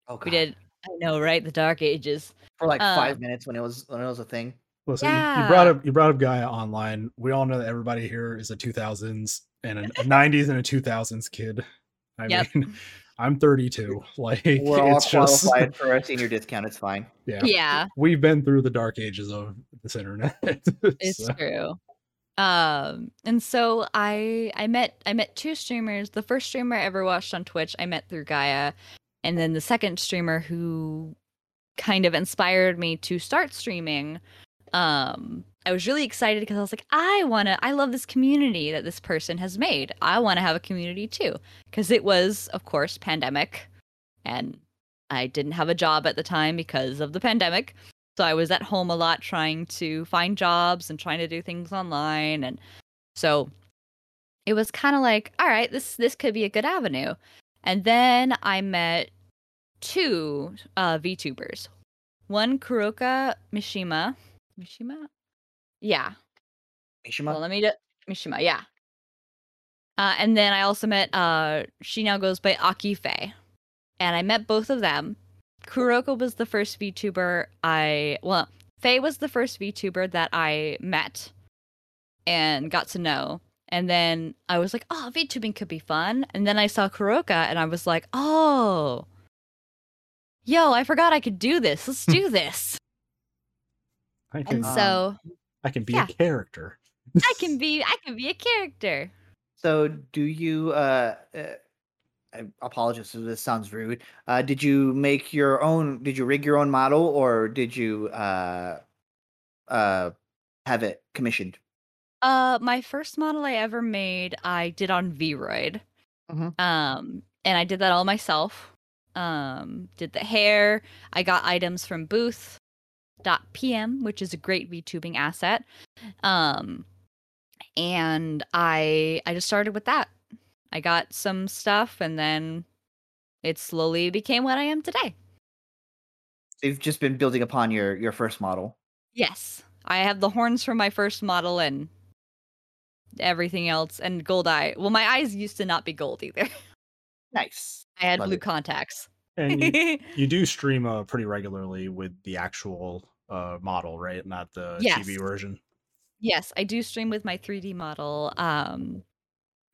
Oh, We did. I know, right? The dark ages. for like uh, five minutes when it was when it was a thing. Listen, you- you brought up you brought up Gaia online. We all know that everybody here is a 2000s and a, a 90s and a 2000s kid. I Yep. mean, I'm 32. [laughs] [laughs] Like We're all it's just qualified [laughs] for a senior discount. It's fine. yeah. Yeah. We've been through the dark ages of this internet. It's So, true. Um, and so I I met I met two streamers. The first streamer I ever watched on Twitch, I met through Gaia, and then the second streamer who kind of inspired me to start streaming. Um, I was really excited because I was like, I want to. I love this community that this person has made. I want to have a community too, because it was, of course, pandemic, and I didn't have a job at the time because of the pandemic. So I was at home a lot trying to find jobs and trying to do things online and so it was kind of like, all right, this this could be a good avenue. And then I met two uh VTubers. One Kuroka Mishima. Mishima? Yeah. Mishima? Well, let me do Mishima, yeah. Uh, and then I also met uh she now goes by Aki Faye. And I met both of them. Kuroko was the first VTuber I well, Faye was the first VTuber that I met and got to know. And then I was like, oh, VTubing could be fun. And then I saw Kuroka and I was like, oh, yo, I forgot I could do this. Let's do this. I can and Um, so I can be yeah. a character. I can [laughs] be I can be a character. So, do you? Uh, uh, I apologize if this sounds rude. Uh, did you make your own? Did you rig your own model, or did you uh, uh, have it commissioned? Uh, my first model I ever made, I did on VRoid. Mhm. Um, and I did that all myself. Um, did the hair. I got items from Booth.pm, which is a great VTubing asset. Um, and I I just started with that. I got some stuff, and then it slowly became what I am today. You've just been building upon your your first model. Yes, I have the horns from my first model and everything else, and gold eye. Well, my eyes used to not be gold either. [laughs] Nice. I had Love blue it. contacts. And you, [laughs] you do stream uh, pretty regularly with the actual uh, model, right? Not the Yes. TV version. yes, I do stream with my 3D model. Um,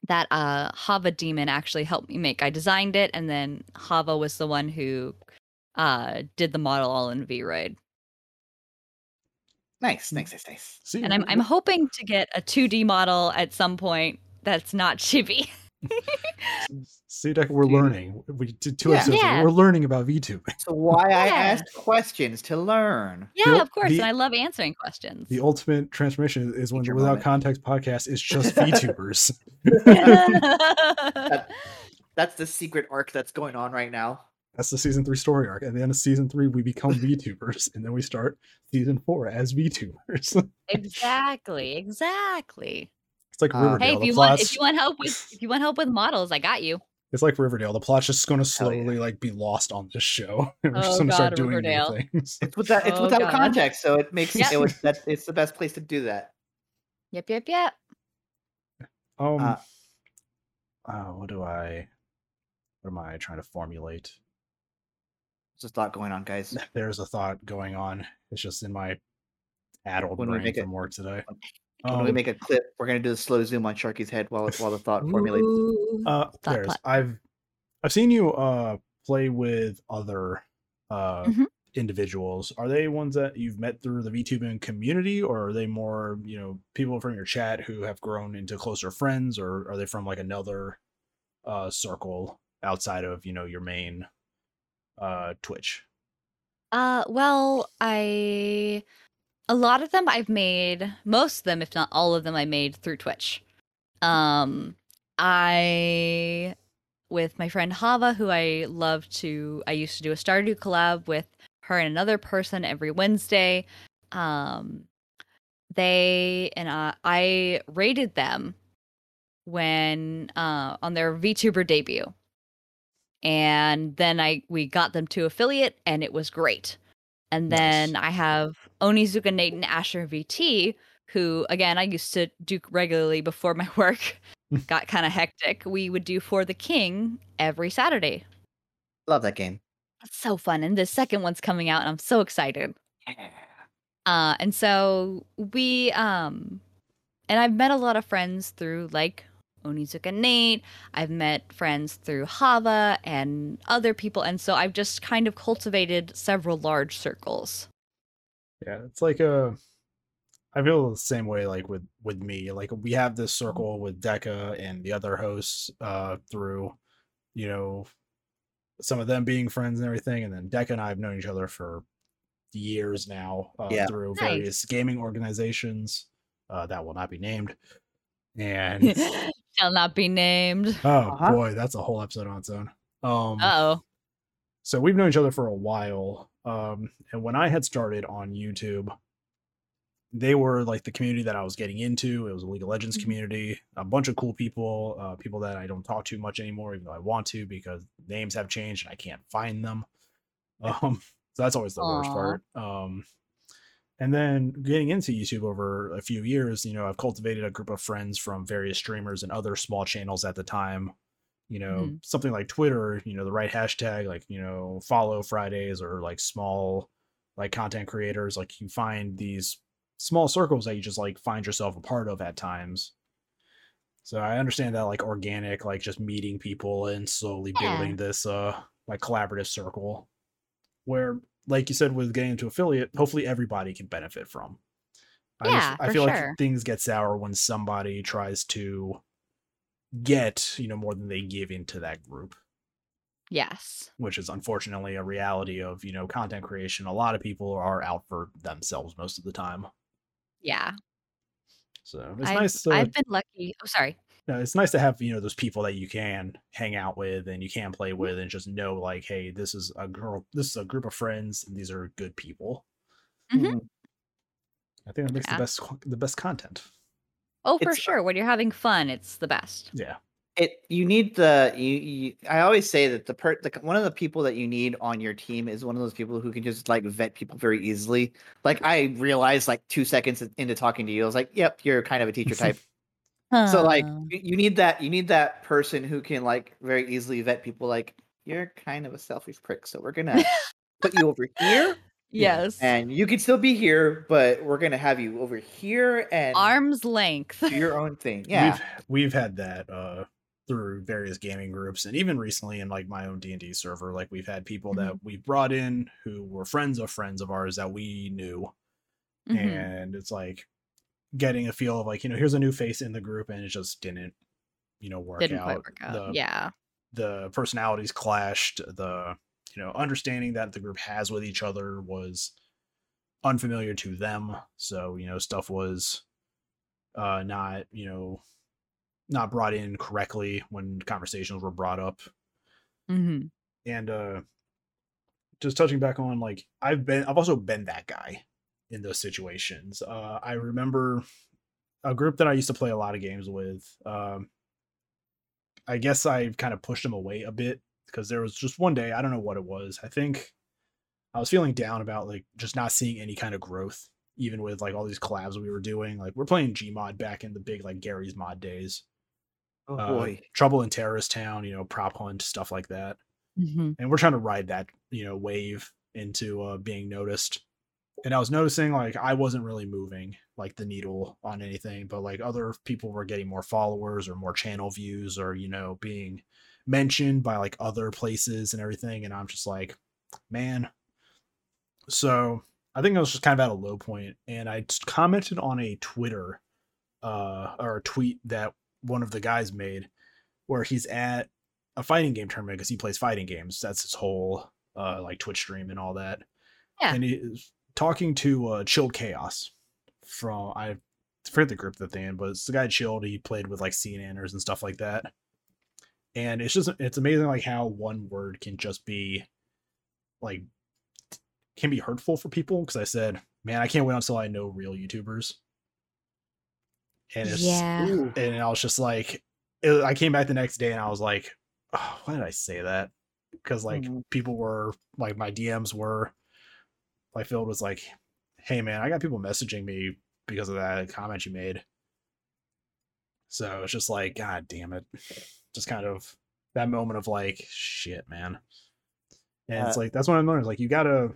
that uh Hava Demon actually helped me make. I designed it, and then Hava was the one who uh did the model all in VRoid. Nice, nice, nice, nice. See, And I'm I'm hoping to get a 2D model at some point that's not chibi. See, Deck, we're Dude. learning. We did two Yeah. episodes. Yeah. We're learning about VTube. So why I Yeah. asked questions to learn. yeah, ul- of course, the- and I love answering questions. The ultimate transformation is when Teacher Without moment. Context podcast is just [laughs] VTubers. [laughs] That's the secret arc that's going on right now. That's the season three story arc. At the end of season three, we become VTubers, and then we start season four as VTubers. [laughs] exactly, exactly. It's like Uh, Riverdale. Hey, if the you want if you want help with if you want help with models, I got you. it's like Riverdale. The plot's just going to Hell yeah. slowly like be lost on this show, [laughs] we're Oh, just going to start God, doing Riverdale. new things. It's without it's Oh, without God. context, so it makes Yep. it was that it's the best place to do that. Yep, yep, yep. Um, Uh, uh, what do I? What am I trying to formulate? There's a thought going on, guys. [laughs] There's a thought going on. It's just in my addled When we brain make it- from work today. When we Um, make a clip, we're gonna do the slow zoom on Sharky's head while while the thought formulates. Uh, Thought there's. I've I've seen you uh play with other uh Mhm. individuals. Are they ones that you've met through the VTubing community, or are they more you know people from your chat who have grown into closer friends, or are they from like another uh circle outside of you know your main uh Twitch? Uh, well, I a lot of them I've made, most of them, if not all of them, I made through Twitch. Um, I with my friend Hava, who I love to, I used to do a Stardew collab with her and another person every Wednesday. Um, they and uh, I rated them when uh on their VTuber debut and then I we got them to affiliate, and it was great. And Nice. then I have Onizuka Nate and Asher VT, who again I used to do regularly before my [laughs] work [laughs] got kind of hectic. We would do for the King every Saturday. Love that game. It's so fun, and the second one's coming out, and I'm so excited. Uh, and so we um, and I've met a lot of friends through like Onizuka Nate. I've met friends through Hava and other people, and so I've just kind of cultivated several large circles. Yeah, it's like a. I feel the same way, like with with me. Like we have this circle with Deca and the other hosts, uh, through, you know, some of them being friends and everything, and then Deca and I have known each other for years now, uh, Yeah. through Nice. various gaming organizations, uh, that will not be named, [laughs] and Shall not be named. oh Uh-huh. boy, that's a whole episode on its own. Um, Uh oh. so we've known each other for a while um and when i had started on youtube they were like the community that i was getting into. It was a league of legends Mhm. community a bunch of cool people uh people that i don't talk to much anymore even though i want to because names have changed and i can't find them. [laughs] Um so that's always the worst part. Um and then getting into youtube over a few years you know i've cultivated a group of friends from various streamers and other small channels at the time you know Mhm. something like twitter you know the right hashtag like you know follow fridays or like small like content creators like you find these small circles that you just like find yourself a part of at times so i understand that like organic like just meeting people and slowly Yeah. building this uh like collaborative circle where like you said with getting into affiliate hopefully everybody can benefit from I, just- Yeah, I feel sure. like things get sour when somebody tries to get you know more than they give into that group Yes. which is unfortunately a reality of you know content creation a lot of people are out for themselves most of the time Yeah. so it's I've, nice to, I've been lucky. Oh, sorry. no, it's nice to have you know those people that you can hang out with and you can Mm-hmm. play with and just know like hey this is a girl this is a group of friends and these are good people Mhm. Mhm. i think that makes Yeah. the best the best content Oh, for It's- uh sure. When you're having fun, it's the best. yeah it you need the you, you I always say that the per the, one of the people that you need on your team is one of those people who can just like vet people very easily. Like I realized like two seconds into talking to you, I was like, "Yep, you're kind of a teacher type." so like you, you need that you need that person who can like very easily vet people. Like you're kind of a selfish prick, so we're gonna [laughs] put you over here, yes. and you can still be here, but we're gonna have you over here and Arm's length. do your own thing. [laughs] Yeah. we've we've had that uh through various gaming groups and even recently in like my own d&d server like we've had people that we brought in who were friends of friends of ours that we knew Mhm. and it's like getting a feel of like you know here's a new face in the group and it just didn't you know work Didn't out quite work out. The- yeah. the personalities clashed the you know understanding that the group has with each other was unfamiliar to them. So you know stuff was uh not you know not brought in correctly when conversations were brought up. Hmm and uh just touching back on like i've been i've also been that guy in those situations. Uh i remember a group that i used to play a lot of games with um i guess I've kind of pushed them away a bit because there was just one day i don't know what it was i think i was feeling down about like just not seeing any kind of growth even with like all these collabs we were doing like we're playing gmod back in the big like Garry's Mod days. Oh uh, boy. trouble in terrorist town you know prop hunt stuff like that. Hmm and we're trying to ride that you know wave into uh being noticed. And i was noticing like i wasn't really moving like the needle on anything but like other people were getting more followers or more channel views or you know being mentioned by like other places and everything and i'm just like man so i think i was just kind of at a low point and i commented on a twitter uh or a tweet that one of the guys made where he's at a fighting game tournament because he plays fighting games. That's his whole uh like Twitch stream and all that. Yeah. And he's talking to uh Chilled Chaos from I forget the group that they in, but it's the guy Chilled. He played with like CNNers and stuff like that. And it's just it's amazing like how one word can just be like can be hurtful for people because I said, man, I can't wait until I know real YouTubers. And it's Yeah. And I was just like, it- I came back the next day and I was like, oh, why did I say that? Because like Mhm. people were like my DMs were like filled was like, hey man, I got people messaging me because of that comment you made. So it's just like, god damn it, just kind of that moment of like, shit, man. And it's Uh, like that's what I'm learning. Like you gotta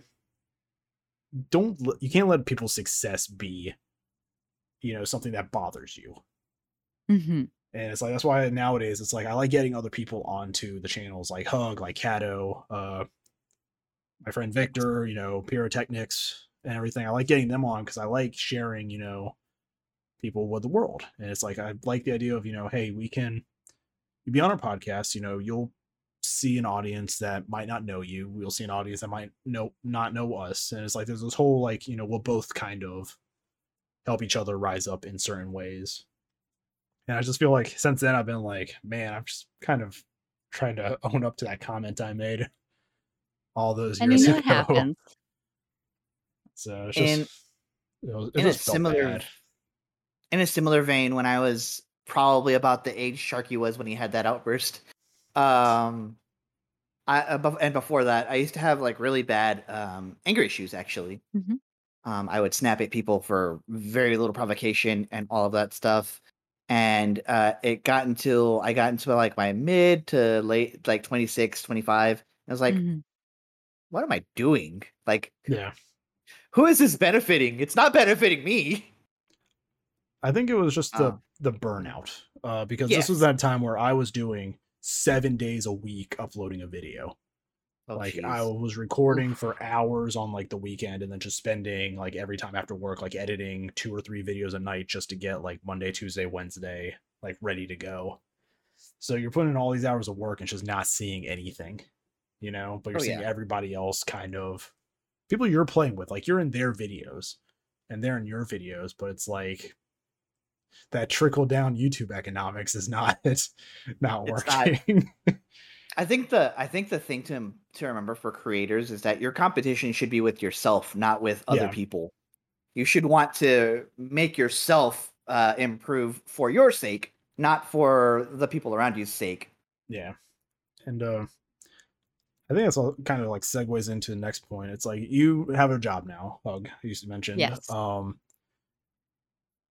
don't you can't let people's success be, you know, something that bothers you hmm and it's like that's why nowadays it's like I like getting other people onto the channels like Hug, like Cato, uh, my friend Victor, you know, Pyrotechnics and everything. I like getting them on because I like sharing, you know, people with the world. And it's like I like the idea of you know, hey, we can you be on our podcast, you know, you'll see an audience that might not know you. We'll see an audience that might know not know us, and it's like there's this whole like you know we'll both kind of help each other rise up in certain ways. And I just feel like since then I've been like, man, I'm just kind of trying to [laughs] own up to that comment I made [laughs] all those And years you know ago. what [laughs] happens. So it's just In- it, was, it in a similar bad. in a similar vein when i was probably about the age sharky was when he had that outburst um i uh, and before that i used to have like really bad um anger issues actually Mhm. um i would snap at people for very little provocation and all of that stuff and uh it got until i got into like my mid to late like 26 25 i was like Mhm. what am i doing like Yeah. who is this benefiting it's not benefiting me I think it was just the Oh. The burnout. Uh because this was Yes. that time where I was doing seven days a week uploading a video. Oh, like I was recording for hours on like the weekend and then just spending like every time after work like editing two or three videos a night just to get like Monday, Tuesday, Wednesday like ready to go. So you're putting in all these hours of work and just not seeing anything, you know, but you're Oh, seeing yeah. everybody else kind of people you're playing with, like you're in their videos and they're in your videos, but it's like that trickle down YouTube economics is not [laughs] it's not It's not. working. [laughs] I think the I think the thing to to remember for creators is that your competition should be with yourself, not with other Yeah. people. You should want to make yourself uh, improve for your sake, not for the people around you's sake. Yeah. And uh I think that's all kind of like segues into the next point. It's like you have a job now, Hug, you mentioned. Yes. Um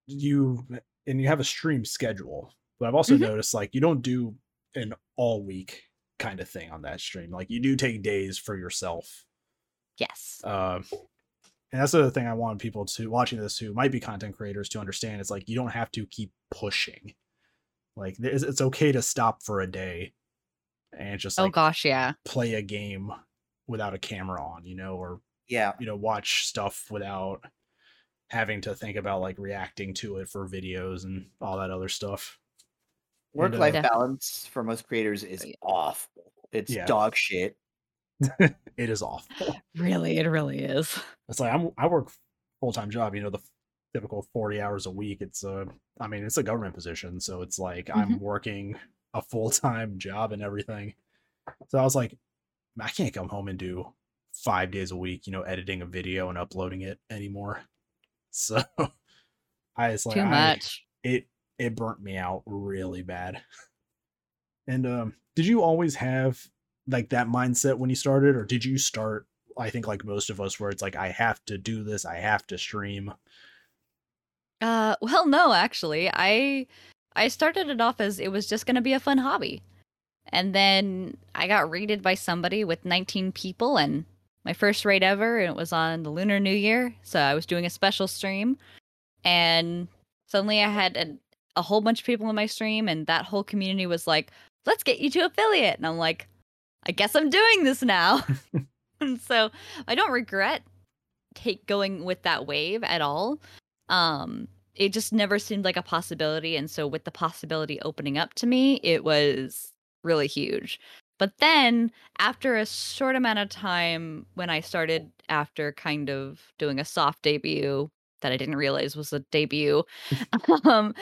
you and you have a stream schedule. But I've also Mhm. noticed like you don't do an all week kind of thing on that stream. Like you do take days for yourself. Yes. Um and that's the other thing I want people to watching this who might be content creators to understand. It's like you don't have to keep pushing. Like it's it's okay to stop for a day and just oh gosh, yeah. play a game without a camera on, you know, or Yeah. you know, watch stuff without having to think about like reacting to it for videos and all that other stuff. Work uh, life Def- balance for most creators is awful. It's Yeah. dog shit. [laughs] it is awful. [laughs] Really, it really is. It's like I'm I work full time job, you know, the typical 40 hours a week. It's a I mean, it's a government position, so it's like I'm working a full time job and everything. So I was like, I can't come home and do five days a week, you know, editing a video and uploading it anymore. So [laughs] I was like, Too I- it it burnt me out really bad. And um did you always have like that mindset when you started or did you start I think like most of us where it's like I have to do this, I have to stream. Uh, well, no, actually, I I started it off as it was just gonna be a fun hobby, and then I got raided by somebody with 19 people, and my first raid ever, and it was on the Lunar New Year, so I was doing a special stream, and suddenly I had a, a whole bunch of people in my stream, and that whole community was like, "Let's get you to affiliate," and I'm like, "I guess I'm doing this now," [laughs] [laughs] and so I don't regret take going with that wave at all. Um it just never seemed like a possibility and so with the possibility opening up to me it was really huge but then after a short amount of time when i started after kind of doing a soft debut that i didn't realize was a debut [laughs] [laughs] um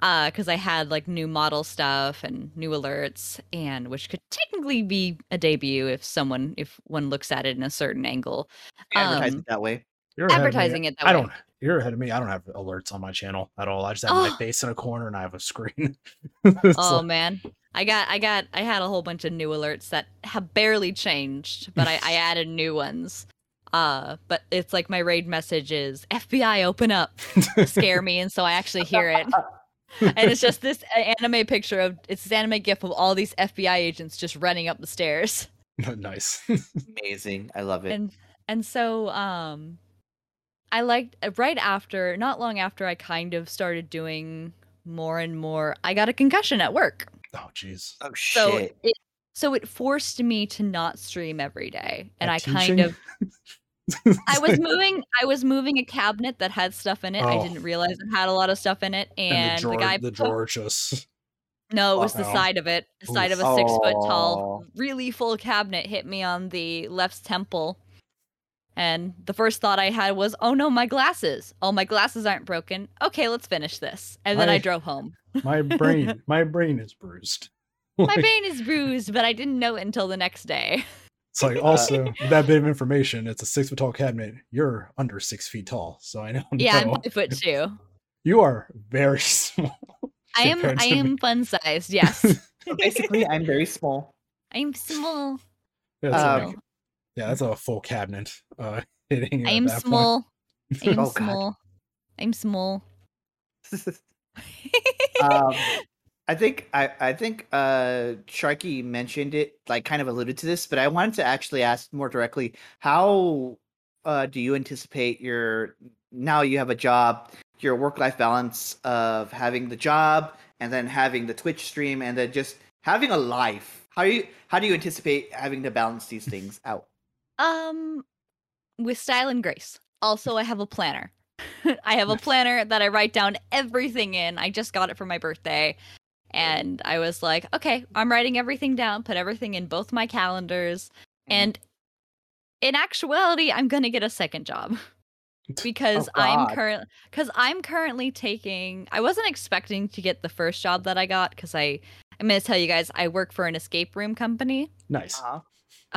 uh because i had like new model stuff and new alerts and which could technically be a debut if someone if one looks at it in a certain angle Advertise Um, it that way. You're ahead of me. advertising it that I way. don't you're ahead of me. I don't have alerts on my channel at all. I just have my Oh. face in a corner and I have a screen. [laughs] Oh like- man i got i got i had a whole bunch of new alerts that have barely changed but i i [laughs] added new ones uh but it's like my raid message is fbi open up [laughs] scare me and so i actually hear it and it's just this anime picture of it's this anime gif of all these fbi agents just running up the stairs [laughs] nice. Amazing. I love it. and and so um i liked uh, right after not long after i kind of started doing more and more i got a concussion at work oh jeez. oh so shit. it so it forced me to not stream every day and At i kind of i was [laughs] moving i was moving a cabinet that had stuff in it i Oh. didn't realize it had a lot of stuff in it and, and the drawer, guy the put- [laughs] drawer just no it was the Oh. side of it the side of a six foot tall Oh. really full cabinet hit me on the left temple and the first thought i had was oh no my glasses oh my glasses aren't broken okay let's finish this and then i My- drove home my brain [laughs] my brain is bruised. my brain is bruised but i didn't know it until the next day It's like [laughs] also that bit of information. It's a six foot tall cabinet. You're under six feet tall, so I [laughs] know. yeah i'm five foot two You are very small. I am I am fun sized, yes. So basically, I'm very small. I'm small. Yeah, that's Um, like, yeah, that's a full cabinet. Uh, [laughs] hitting. I am small. [laughs] I am Oh, God. small. I'm small. [laughs] um, I think I, I think uh Sharky mentioned it, like kind of alluded to this, but I wanted to actually ask more directly, how uh do you anticipate your now you have a job, your work life balance of having the job and then having the Twitch stream and then just having a life? How do you how do you anticipate having to balance these things out? Um with style and grace. Also, I have a planner. [laughs] I have a planner that I write down everything in. I just got it for my birthday. And I was like, okay, I'm writing everything down, put everything in both my calendars. Mhm. And in actuality, I'm going to get a second job. because I'm God. current because I'm currently taking I wasn't expecting to get the first job that I got because I I'm gonna tell you guys I work for an escape room company. Nice. Uh-huh.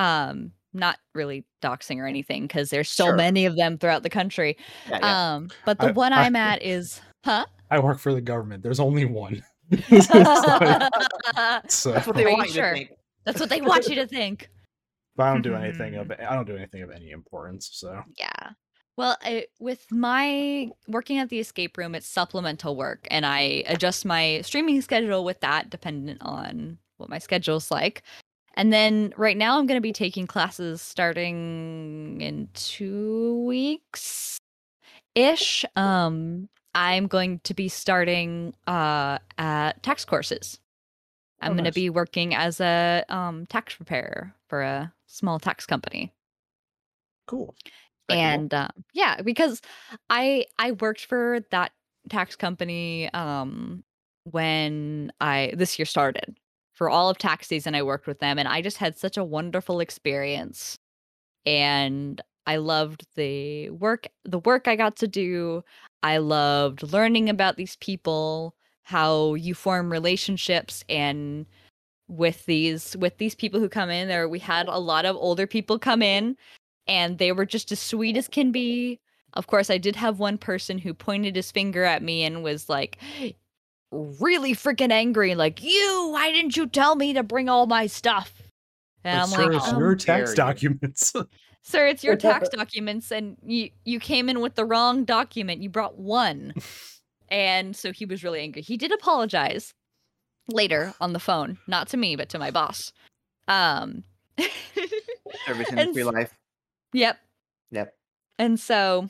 Um not really doxing or anything because there's so Sure. many of them throughout the country. Yeah, yeah. Um but the I- one I- I'm at is huh? [laughs] I work for the government. There's only one. [laughs] [laughs] so That's what they Are want you sure? to think. That's what they want you to think. but I don't do anything of I don't do anything of any importance. So Yeah. Well, I, with my working at the escape room, it's supplemental work, and I adjust my streaming schedule with that, dependent on what my schedule's like. And then right now, I'm going to be taking classes starting in two weeks ish. Um, I'm going to be starting uh, at tax courses. I'm Oh, going to be working as a um, tax preparer for a small tax company cool. And uh, yeah because i i worked for that tax company um when i this year started for all of tax season i worked with them and i just had such a wonderful experience and i loved the work the work i got to do i loved learning about these people how you form relationships and with these with these people who come in there we had a lot of older people come in and they were just as sweet as can be. Of course, I did have one person who pointed his finger at me and was like really freaking angry, like, You, why didn't you tell me to bring all my stuff? And But I'm sir, like, it's "Oh, your tax you." documents. [laughs] Sir, it's your tax documents, and you you came in with the wrong document. You brought one, [laughs] and so he was really angry. He did apologize later on the phone, not to me, but to my boss. Um, [laughs] Service and industry s- life. Yep, Yep. And so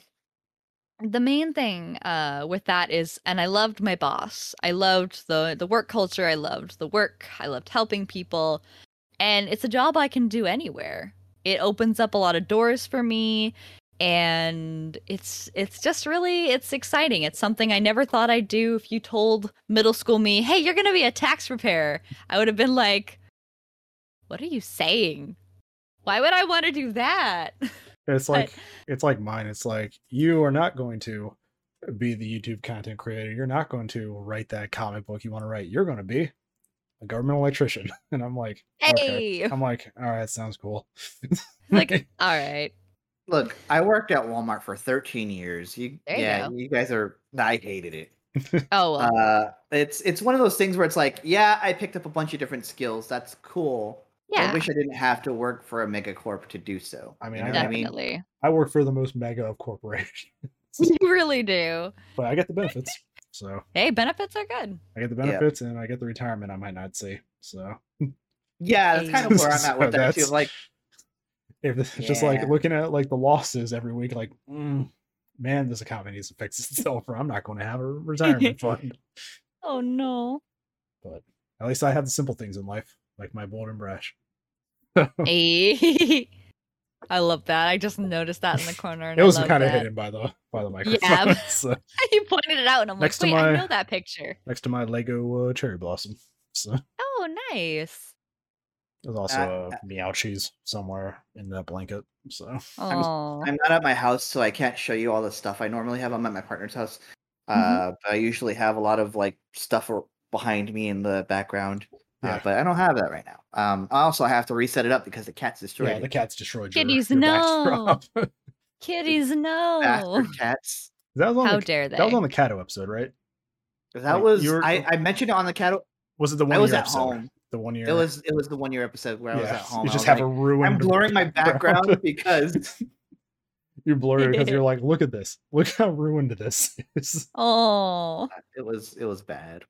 the main thing uh with that is and I loved my boss. I loved the the work culture, I loved the work, I loved helping people. And it's a job I can do anywhere. It opens up a lot of doors for me and it's it's just really it's exciting. It's something I never thought I'd do if you told middle school me, "Hey, you're to be a tax preparer." I would have been like, "What are you saying? Why would I want to do that?" [laughs] It's But- like it's like mine. It's like you are not going to be the YouTube content creator. You're not going to write that comic book you want to write. You're going to be a government electrician. [laughs] And I'm like, okay. Hey. I'm like, all right, sounds cool. [laughs] like, [laughs] all right. Look, I worked at Walmart for 13 years. You, There you yeah, go. you guys are. I hated it. Oh, well, Uh, it's it's one of those things where it's like, yeah, I picked up a bunch of different skills. That's cool. Yeah, I wish I didn't have to work for a megacorp to do so. I mean, you I know what I mean? definitely. I work for the most mega of corporations, [laughs] You really do. but I get the benefits. So Hey, benefits are good. I get the Yeah. benefits and I get the retirement I might not see. So Yeah, that's kind of where I'm [laughs] at with that too. that's- Like, if it's just like looking at like the losses every week, like, mm, man, this economy needs to fix itself, or I'm not going to have a retirement [laughs] fund. Oh no. But at least I have the simple things in life, like my bold and brash. [laughs] Hey. [laughs] I love that. I just noticed that in the corner. And it was kind of hidden by the by the microphone. Yeah. [laughs] so, you pointed it out, and I'm Next to like, wait, I my- know that picture. next to my Lego uh, cherry blossom. So Oh, nice. there's also Uh, a meow cheese somewhere in that blanket. So Oh, I'm not at my house, so I can't show you all the stuff I normally have. I'm at my partner's house. Uh, Mhm. but I usually have a lot of like stuff behind me in the background. Uh, Yeah. but I don't have that right now. Um, I also have to reset it up because the cat's destroyed. yeah, it. the cat's destroyed your, Kitties, your no. [laughs] kitties, no. Bastard cats. was on How the, dare they? that was on the Cato episode, right? That Like, was were- I, I mentioned it on the Cato. Was it the one I was year at episode? home. The one year. It was it was the one year episode where I was at home. You I just was have like, a ruined. I'm blurring my background [laughs] because [laughs] you're it because you're like, look at this. Look how ruined this is. Oh, it was it was bad.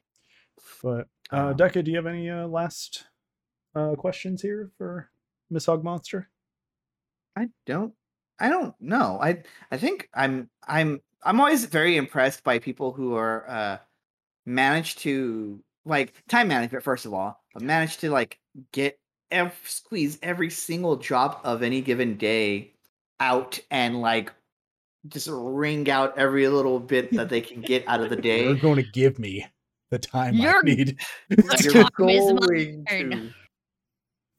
But uh, Um, Deca, do you have any uh, last uh, questions here for Miss HugMnster? I don't I don't know. I I think I'm I'm I'm always very impressed by people who are uh manage to like time management first of all, but manage to like get ev- squeeze every single drop of any given day out and like just wring out every little bit [laughs] that they can get out of the day. You're going to give me the time I You're- need. You're going to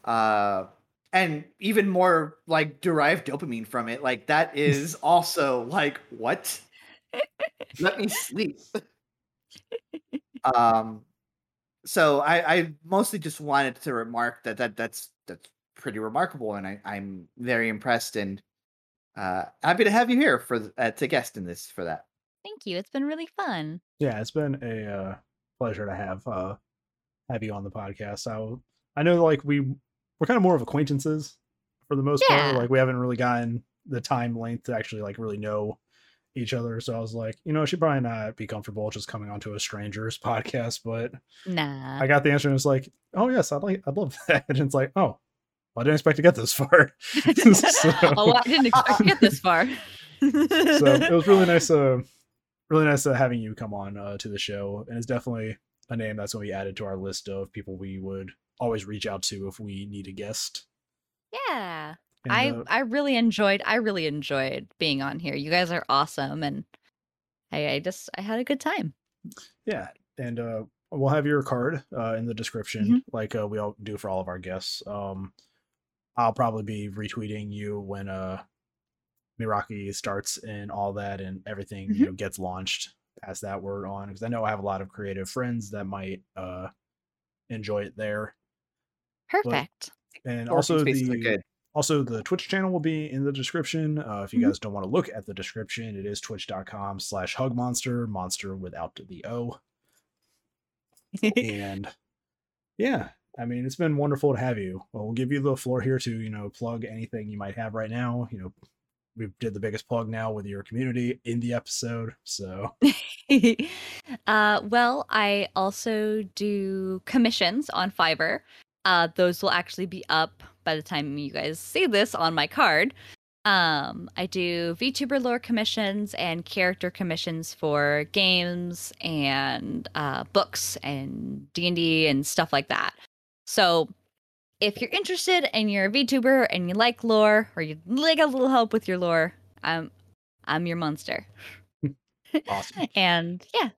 uh and even more like derive dopamine from it like that is [laughs] also like what let me sleep um so i i mostly just wanted to remark that that that's that's pretty remarkable and i i'm very impressed and uh happy to have you here for uh, to guest in this for that thank you. It's been really fun. yeah, it's been a uh, pleasure to have uh have you on the podcast. I I know like we we're kind of more of acquaintances for the most Yeah. part. Like we haven't really gotten the time length to actually like really know each other. So I was like, you know, she probably not be comfortable just coming onto a stranger's [laughs] podcast, but Nah. I got the answer and it's like, oh yes, I'd like I'd love [laughs] that. And it's like, oh, I didn't expect to get this far. [laughs] So- oh, I didn't expect to get this far. so it was really nice uh really nice uh, having you come on uh, to the show and it's definitely a name that's going to be added to our list of people we would always reach out to if we need a guest yeah. And, I uh, I really enjoyed I really enjoyed being on here. You guys are awesome and I, I just I had a good time. yeah and uh we'll have your card uh in the description Mhm. like uh, we all do for all of our guests um i'll probably be retweeting you when uh miraki starts and all that and everything Mhm. you know gets launched pass that word on because i know i have a lot of creative friends that might uh enjoy it there Perfect. and Working also the good. also the twitch channel will be in the description uh, if you Mhm. guys don't want to look at the description it is twitch.com slash hug monster monster without the o [laughs] and yeah i mean it's been wonderful to have you well, we'll give you the floor here to you know plug anything you might have right now you know we did the biggest plug now with your community in the episode so [laughs] uh, well, I also do commissions on Fiverr. Uh, those will actually be up by the time you guys see this on my card. Um, I do VTuber lore commissions and character commissions for games and uh, books and D and D and stuff like that. So, if you're interested and you're a VTuber and you like lore or you like a little help with your lore, I'm I'm your monster. awesome [laughs] And yeah,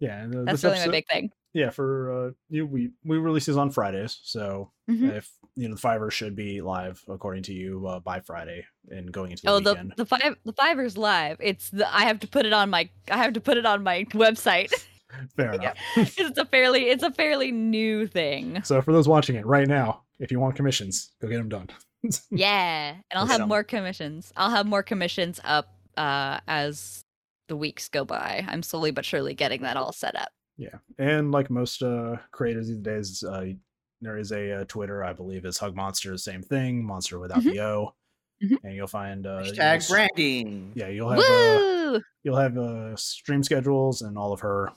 yeah and uh, that's really episode, my big thing. yeah for uh you we we release these on fridays so Mhm. if you know the fiverr should be live according to you uh, by friday and going into the Oh, the weekend the five the Fiverr's live. It's the I have to put it on my I have to put it on my website. fair [laughs] enough. [laughs] it's a fairly it's a fairly new thing. so for those watching it right now if you want commissions go get them done [laughs] Yeah, and I'll have more commissions. I'll have more commissions up uh as the weeks go by. I'm slowly but surely getting that all set up. Yeah, and like most uh creators these days, uh, there is a uh, Twitter I believe is Hug Monster, same thing, Monster without Mhm. the O, Mhm. and you'll find uh, you know, Hashtag branding. Yeah, you'll have uh, you'll have uh, stream schedules and all of her,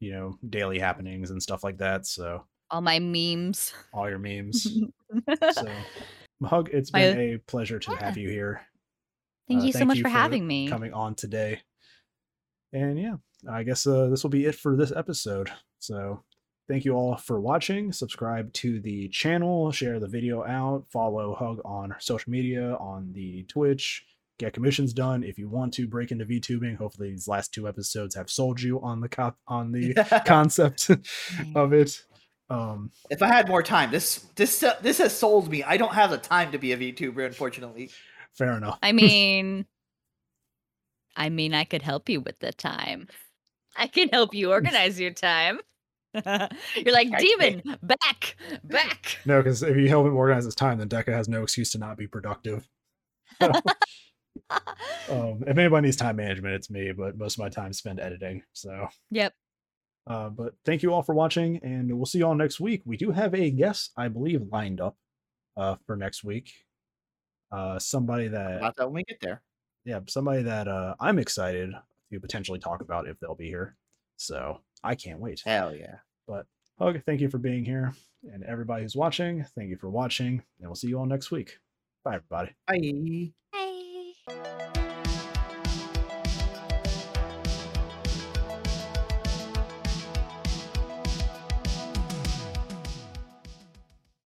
you know, daily happenings and stuff like that. So all my memes. all your memes. [laughs] so Hug, it's My- been a pleasure to have you here. Thank Uh, you so much for having me. coming on today. And yeah, I guess uh, this will be it for this episode. So thank you all for watching. Subscribe to the channel, share the video out, follow Hug on social media, on the Twitch. Get commissions done if you want to break into VTubing. Hopefully, these last two episodes have sold you on the cop on the [laughs] concept of it. Um, if I had more time, this this uh, this has sold me. I don't have the time to be a VTuber, unfortunately. fair enough. I mean, I mean, I could help you with the time. I can help you organize your time. [laughs] You're like demon, back, back. No, because if you help him organize his time, then Deca has no excuse to not be productive. [laughs] [laughs] um, if anybody needs time management, it's me, but most of my time is spent editing. So, yep. Uh, but thank you all for watching, and we'll see you all next week. We do have a guest, I believe, lined up uh, for next week. Uh, somebody that, About that when we get there. yeah, somebody that uh, I'm excited to potentially talk about if they'll be here. So I can't wait. Hell yeah. But, hug, thank you for being here, and everybody who's watching, thank you for watching, and we'll see you all next week. Bye, everybody. Bye.